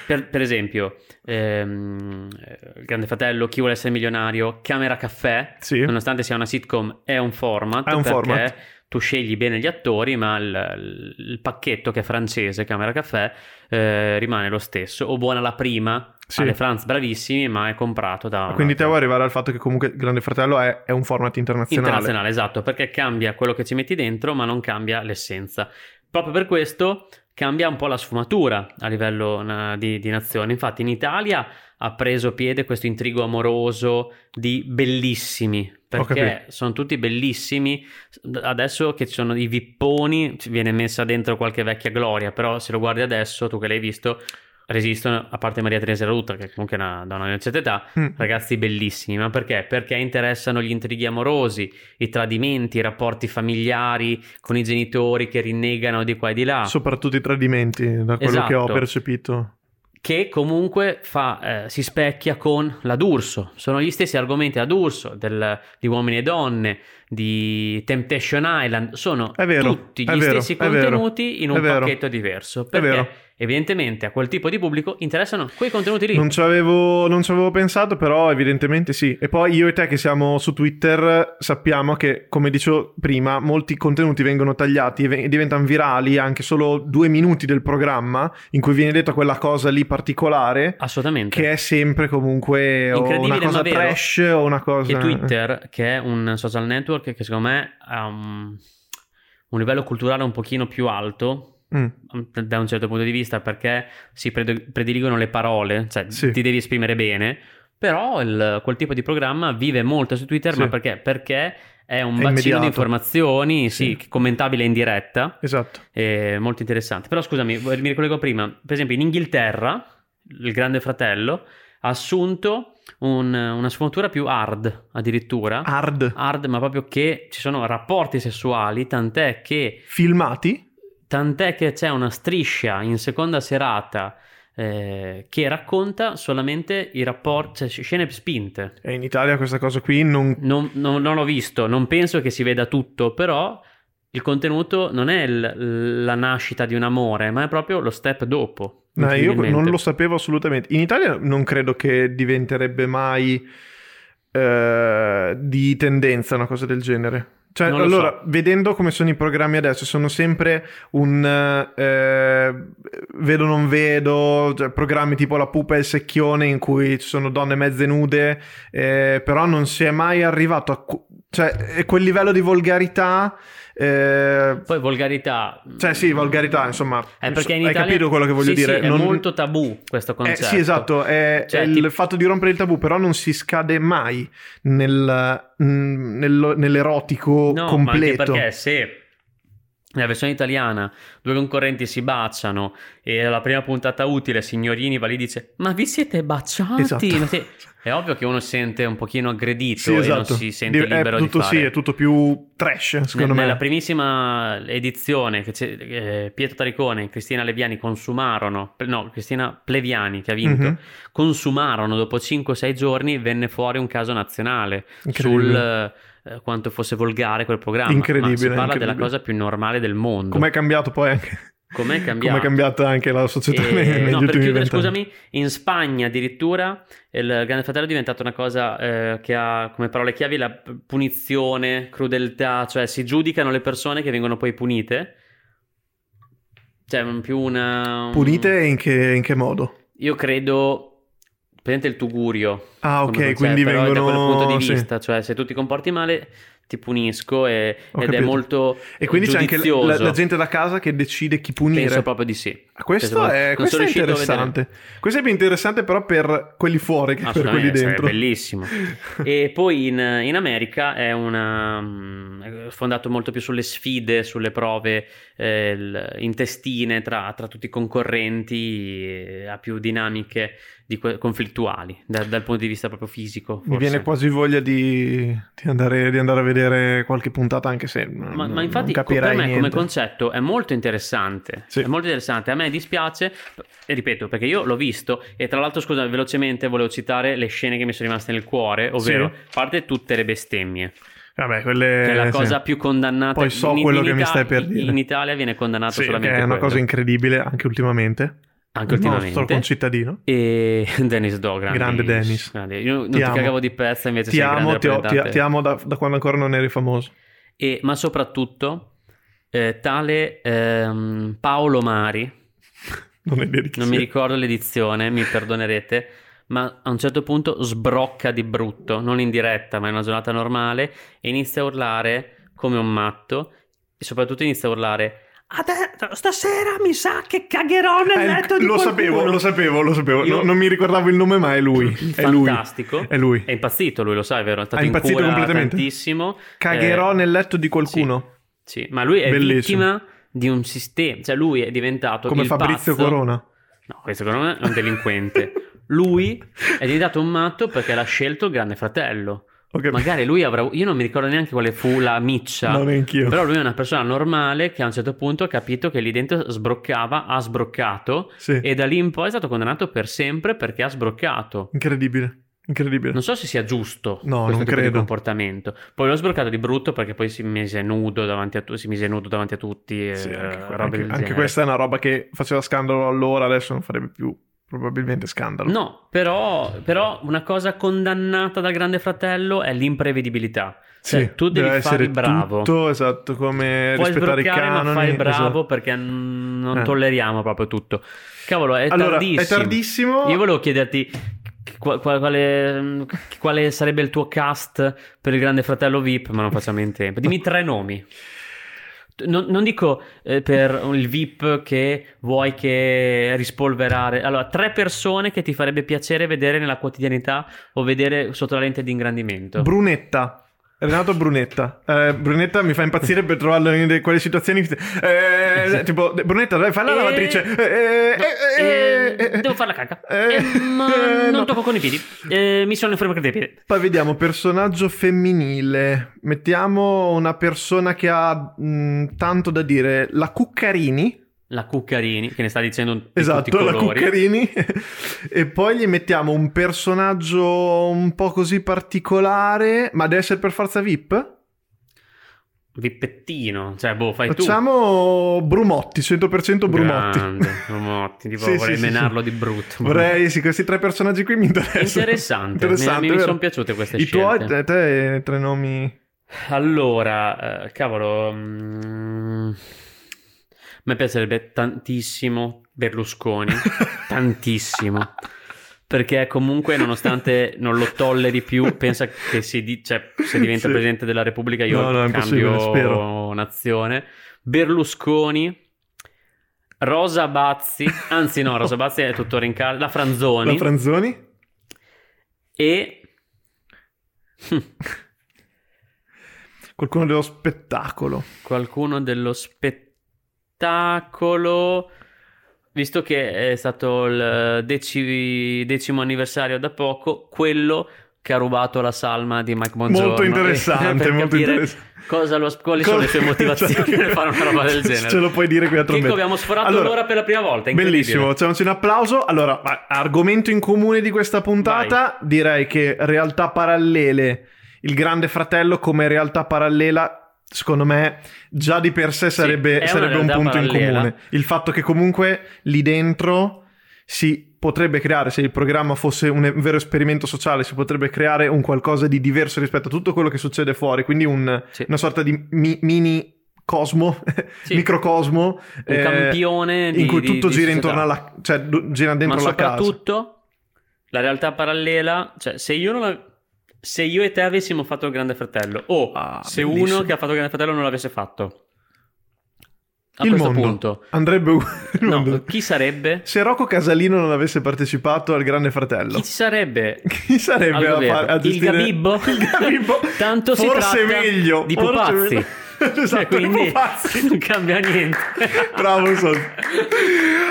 Per, per esempio, ehm, il Grande Fratello, Chi vuole essere milionario, Camera Caffè, Sì. nonostante sia una sitcom, è un format È un perché format. Tu scegli bene gli attori, ma il, il pacchetto che è francese, Camera Caffè, eh, rimane lo stesso. O Buona la prima, Sì. alle France bravissimi, ma è comprato da... Quindi te vuoi arrivare al fatto che comunque Grande Fratello è, è un format internazionale. Internazionale, esatto, perché cambia quello che ci metti dentro, ma non cambia l'essenza. Proprio per questo cambia un po' la sfumatura a livello di, di nazione. Infatti, in Italia ha preso piede questo intrigo amoroso di bellissimi. Perché sono tutti bellissimi. Adesso che ci sono i vipponi, ci viene messa dentro qualche vecchia gloria. Però, se lo guardi adesso, tu che l'hai visto, resistono, a parte Maria Teresa Ruta, che comunque è una donna di una certa età, Mm. ragazzi bellissimi, ma perché? Perché interessano gli intrighi amorosi, i tradimenti, i rapporti familiari con i genitori che rinnegano di qua e di là, Soprattutto i tradimenti, da quello che ho Esatto. percepito. che comunque fa, eh, si specchia con la D'Urso. Sono gli stessi argomenti a D'Urso, del- di uomini e donne, di Temptation Island, sono vero, tutti gli vero, stessi è vero, contenuti in un pacchetto diverso, È vero. perché evidentemente a quel tipo di pubblico interessano quei contenuti lì. Non ci, avevo, non ci avevo pensato, però evidentemente sì. E poi io e te che siamo su Twitter sappiamo che, come dicevo prima, molti contenuti vengono tagliati e ve- diventano virali anche solo due minuti del programma in cui viene detta quella cosa lì particolare, Assolutamente. che è sempre comunque Incredibile, una cosa trash o una cosa... che Twitter, che è un social network che secondo me ha un, un livello culturale un pochino più alto Mm, da un certo punto di vista perché si pred- prediligono le parole, cioè Sì. ti devi esprimere bene, però il- quel tipo di programma vive molto su Twitter, Sì. ma perché? Perché è un È bacino immediato. di informazioni, sì, Sì. commentabile in diretta, Esatto. molto interessante. Però scusami, mi ricollego prima, per esempio in Inghilterra, il grande fratello ha assunto un- una sfumatura più hard addirittura. Hard. Hard, ma proprio che ci sono rapporti sessuali, tant'è che Filmati? Tant'è che c'è una striscia in seconda serata eh, che racconta solamente i rapporti, cioè scene spinte. E in Italia questa cosa qui non... Non, non- non l'ho visto, non penso che si veda tutto, però il contenuto non è il- la nascita di un amore, ma è proprio lo step dopo. No, io non lo sapevo assolutamente. In Italia non credo che diventerebbe mai eh, di tendenza una cosa del genere. Cioè, allora, so. vedendo come sono i programmi adesso, sono sempre un eh, vedo non vedo, cioè, programmi tipo La pupa e il secchione in cui ci sono donne mezze nude, eh, però non si è mai arrivato a cioè, è quel livello di volgarità. eh, Poi volgarità. cioè, sì, volgarità, insomma. È perché in hai Italia capito quello che voglio sì, dire? sì, è Non- molto tabù questo eh, concetto. sì, esatto, è, Cioè, è il tipo- fatto di rompere il tabù, però non si scade mai nel, mm, nell'erotico No, ma completo. anche perché se nella versione italiana due concorrenti si baciano e alla prima puntata utile Signorini va lì e dice ma vi siete baciati? Esatto. È ovvio che uno si sente un pochino aggredito Sì, e esatto. non si sente è libero tutto, di fare. Sì, è tutto più trash, secondo Ne- me. Nella primissima edizione che eh, Pietro Taricone e Cristina Leviani consumarono, no, Cristina Pleviani che ha vinto, Mhm. consumarono dopo 5-6 giorni venne fuori un caso nazionale sul eh, quanto fosse volgare quel programma. Incredibile, Ma si parla incredibile. della cosa più normale del mondo. Com'è cambiato poi anche... Com'è cambiato? Com'è cambiata anche la società E- negli no, ultimi chiudere, scusami, in Spagna addirittura il Grande Fratello è diventato una cosa eh, che ha come parole chiavi la punizione, crudeltà, cioè si giudicano le persone che vengono poi punite. Cioè, più una... un- Punite in che, in che modo? Io credo... Prendete il tugurio. Ah, ok, concetto, quindi vengono... da quel punto di sì. vista, cioè se tu ti comporti male ti punisco e- ed è capito. molto E quindi c'è anche la, giudizioso. la gente da casa che decide chi punire. Penso proprio di sì. Ah, Questo Penso- è, questo è interessante. Questo è più interessante però per quelli fuori che per quelli dentro. bellissimo. e poi in, in America è una è fondato molto più sulle sfide, sulle prove eh, intestine tra, tra tutti i concorrenti, eh, ha più dinamiche di que- conflittuali da- dal punto di vista proprio fisico. Mi forse. viene quasi voglia di, di andare, di andare a vedere qualche puntata anche se Ma, non, ma infatti non per me come niente. concetto è molto interessante. Sì. È molto interessante. A me dispiace, e ripeto, perché io l'ho visto e tra l'altro, scusa, velocemente volevo citare le scene che mi sono rimaste nel cuore, ovvero, Sì. parte tutte le bestemmie, Vabbè, quelle... che è la sì. cosa più condannata. Poi so in- quello in che mi Ita- stai per dire. In Italia viene condannato Sì, solamente che è una quello. cosa incredibile anche ultimamente. Anche Il ultimamente. nostro concittadino. E Dennis Do, grande, Dennis. grande. Io non Ti ti, cagavo di pezza, invece Ti amo, ti, ho- ti- ti amo da, da quando ancora non eri famoso. E- ma soprattutto eh, tale ehm, Paolo Mari, Non è non mi ricordo l'edizione, mi perdonerete, ma a un certo punto sbrocca di brutto, non in diretta, ma in una giornata normale, e inizia a urlare come un matto, e soprattutto inizia a urlare "Ade- stasera mi sa che cagherò nel Eh, letto di lo qualcuno." sapevo, lo sapevo, lo sapevo. Io- No- non mi ricordavo il nome, ma è lui. È lui. Fantastico. È lui. È impazzito lui, lo sai, vero? È stato in impazzito cura completamente. tantissimo. Cagherò Eh, nel letto di qualcuno. Sì, ma lui è Bellissimo. vittima di un sistema, cioè lui è diventato Come Fabrizio pazzo- Corona. No, questo secondo me è un delinquente. lui è diventato un matto perché l'ha scelto il grande fratello. Capito. Magari lui avrà io non mi ricordo neanche quale fu la miccia. No, neanch'io. Però lui è una persona normale che a un certo punto ha capito che lì dentro sbroccava, ha sbroccato Sì. e da lì in poi è stato condannato per sempre perché ha sbroccato. Incredibile. Incredibile. Non so se sia giusto No, questo tipo di credo. comportamento. Poi l'ho sbloccato di brutto perché poi si mise nudo davanti a, tu- si mise nudo davanti a tutti. e Sì, anche, eh, anche- anche genere. questa è una roba che faceva scandalo allora, adesso non farebbe più probabilmente scandalo. No, però, però una cosa condannata dal Grande Fratello è l'imprevedibilità. Sì, Cioè, tu devi fare il bravo. Tutto, esatto, come Puoi rispettare i canoni. ma fai il bravo esatto. perché non Eh. tolleriamo proprio tutto. Cavolo, è Allora, tardissimo. è tardissimo. Io volevo chiederti qua- qua- quale, quale sarebbe il tuo cast per il Grande Fratello VIP, ma non facciamo in tempo. Dimmi tre nomi. Non, non dico eh, per il VIP che vuoi che rispolverare. Allora, tre persone che ti farebbe piacere vedere nella quotidianità o vedere sotto la lente di ingrandimento. Brunetta. Renato Brunetta. Eh, Brunetta mi fa impazzire per trovarlo in quelle situazioni. Eh, tipo, Brunetta, dai, fai la Eh, lavatrice. Eh, eh, devo fare la Eh, ma non no. tocco con i piedi. Mi sono infermato dei piedi. Poi vediamo personaggio femminile. Mettiamo una persona che ha mh, tanto da dire. La Cuccarini. La Cuccarini, che ne sta dicendo Esatto, i la. Cuccarini. e poi gli mettiamo un personaggio un po' così particolare. Ma deve essere per forza VIP? Vippettino, cioè, boh, fai tu. Facciamo Brumotti, 100% Brumotti. Grande, Brumotti, tipo Sì, vorrei sì, menarlo sì. di brutto. Vorrei, sì, questi tre personaggi qui mi interessano. Interessante, Interessante, mi, mi sono piaciute queste I tuoi, scelte. te, te, tre nomi. Allora, eh, cavolo, mm, me piacerebbe tantissimo Berlusconi, tantissimo. Perché comunque, nonostante non lo tolleri più, pensa che si di- cioè, se diventa Sì. Presidente della Repubblica io No, no, cambio spero. nazione. Berlusconi, Rosa Bazzi, anzi no, Rosa Bazzi è tuttora in casa, la Franzoni La Franzoni? e... Qualcuno dello spettacolo. qualcuno dello spettacolo, visto che è stato il deci- decimo anniversario da poco, quello che ha rubato la salma di Mike Bongiorno. Molto interessante, per molto interessante. Cosa lo, quali sono le sue motivazioni per fare una roba del genere. Ce lo puoi dire qui a trombetta. Chicco, abbiamo sforato Allora, l'ora per la prima volta. Bellissimo, facciamoci un applauso. Allora, argomento in comune di questa puntata, direi che realtà parallele, il grande fratello come realtà parallela, secondo me, già di per sé sarebbe, una sarebbe un punto in parallela. comune. Il fatto che comunque lì dentro si potrebbe creare, se il programma fosse un vero esperimento sociale, si potrebbe creare un qualcosa di diverso rispetto a tutto quello che succede fuori, quindi un- Sì. una sorta di mi- mini cosmo, Sì. microcosmo, Un eh, campione di- in cui di- tutto di gira società. intorno alla cioè gira dentro Ma la casa. soprattutto la realtà parallela, cioè se io non la- se io e te avessimo fatto il Grande Fratello o Ah, se bellissimo. uno che ha fatto il Grande Fratello non l'avesse fatto. A il questo mondo punto, andrebbe il no, mondo. chi sarebbe? Se Rocco Casalino non avesse partecipato al Grande Fratello, Chi sarebbe? chi sarebbe a, a il gestire Gabibbo? Il Gabibbo. Tanto si Forse tratta meglio di forse pupazzi. meglio. Esatto, Cioè, quindi di pupazzi. non cambia niente. Bravo Son.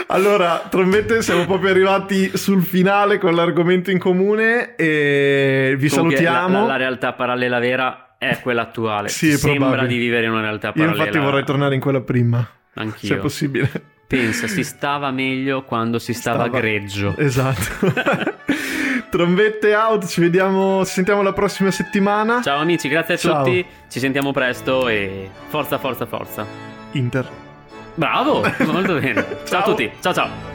Allora, trombette, siamo proprio arrivati sul finale con l'argomento in comune e vi Comunque, salutiamo. La, la- la realtà parallela vera è quella attuale. Sì, è Sembra probabile. di vivere in una realtà Io parallela. infatti vorrei tornare in quella prima, Anch'io. se è possibile. Pensa, si stava meglio quando si stava, Stava- greggio. Esatto. Trombette out, ci vediamo, ci sentiamo la prossima settimana. Ciao amici, grazie a Ciao. tutti. Ci sentiamo presto e forza, forza, forza. Inter. Bravo, molto bene. Ciao Ciao. a tutti. Ciao ciao.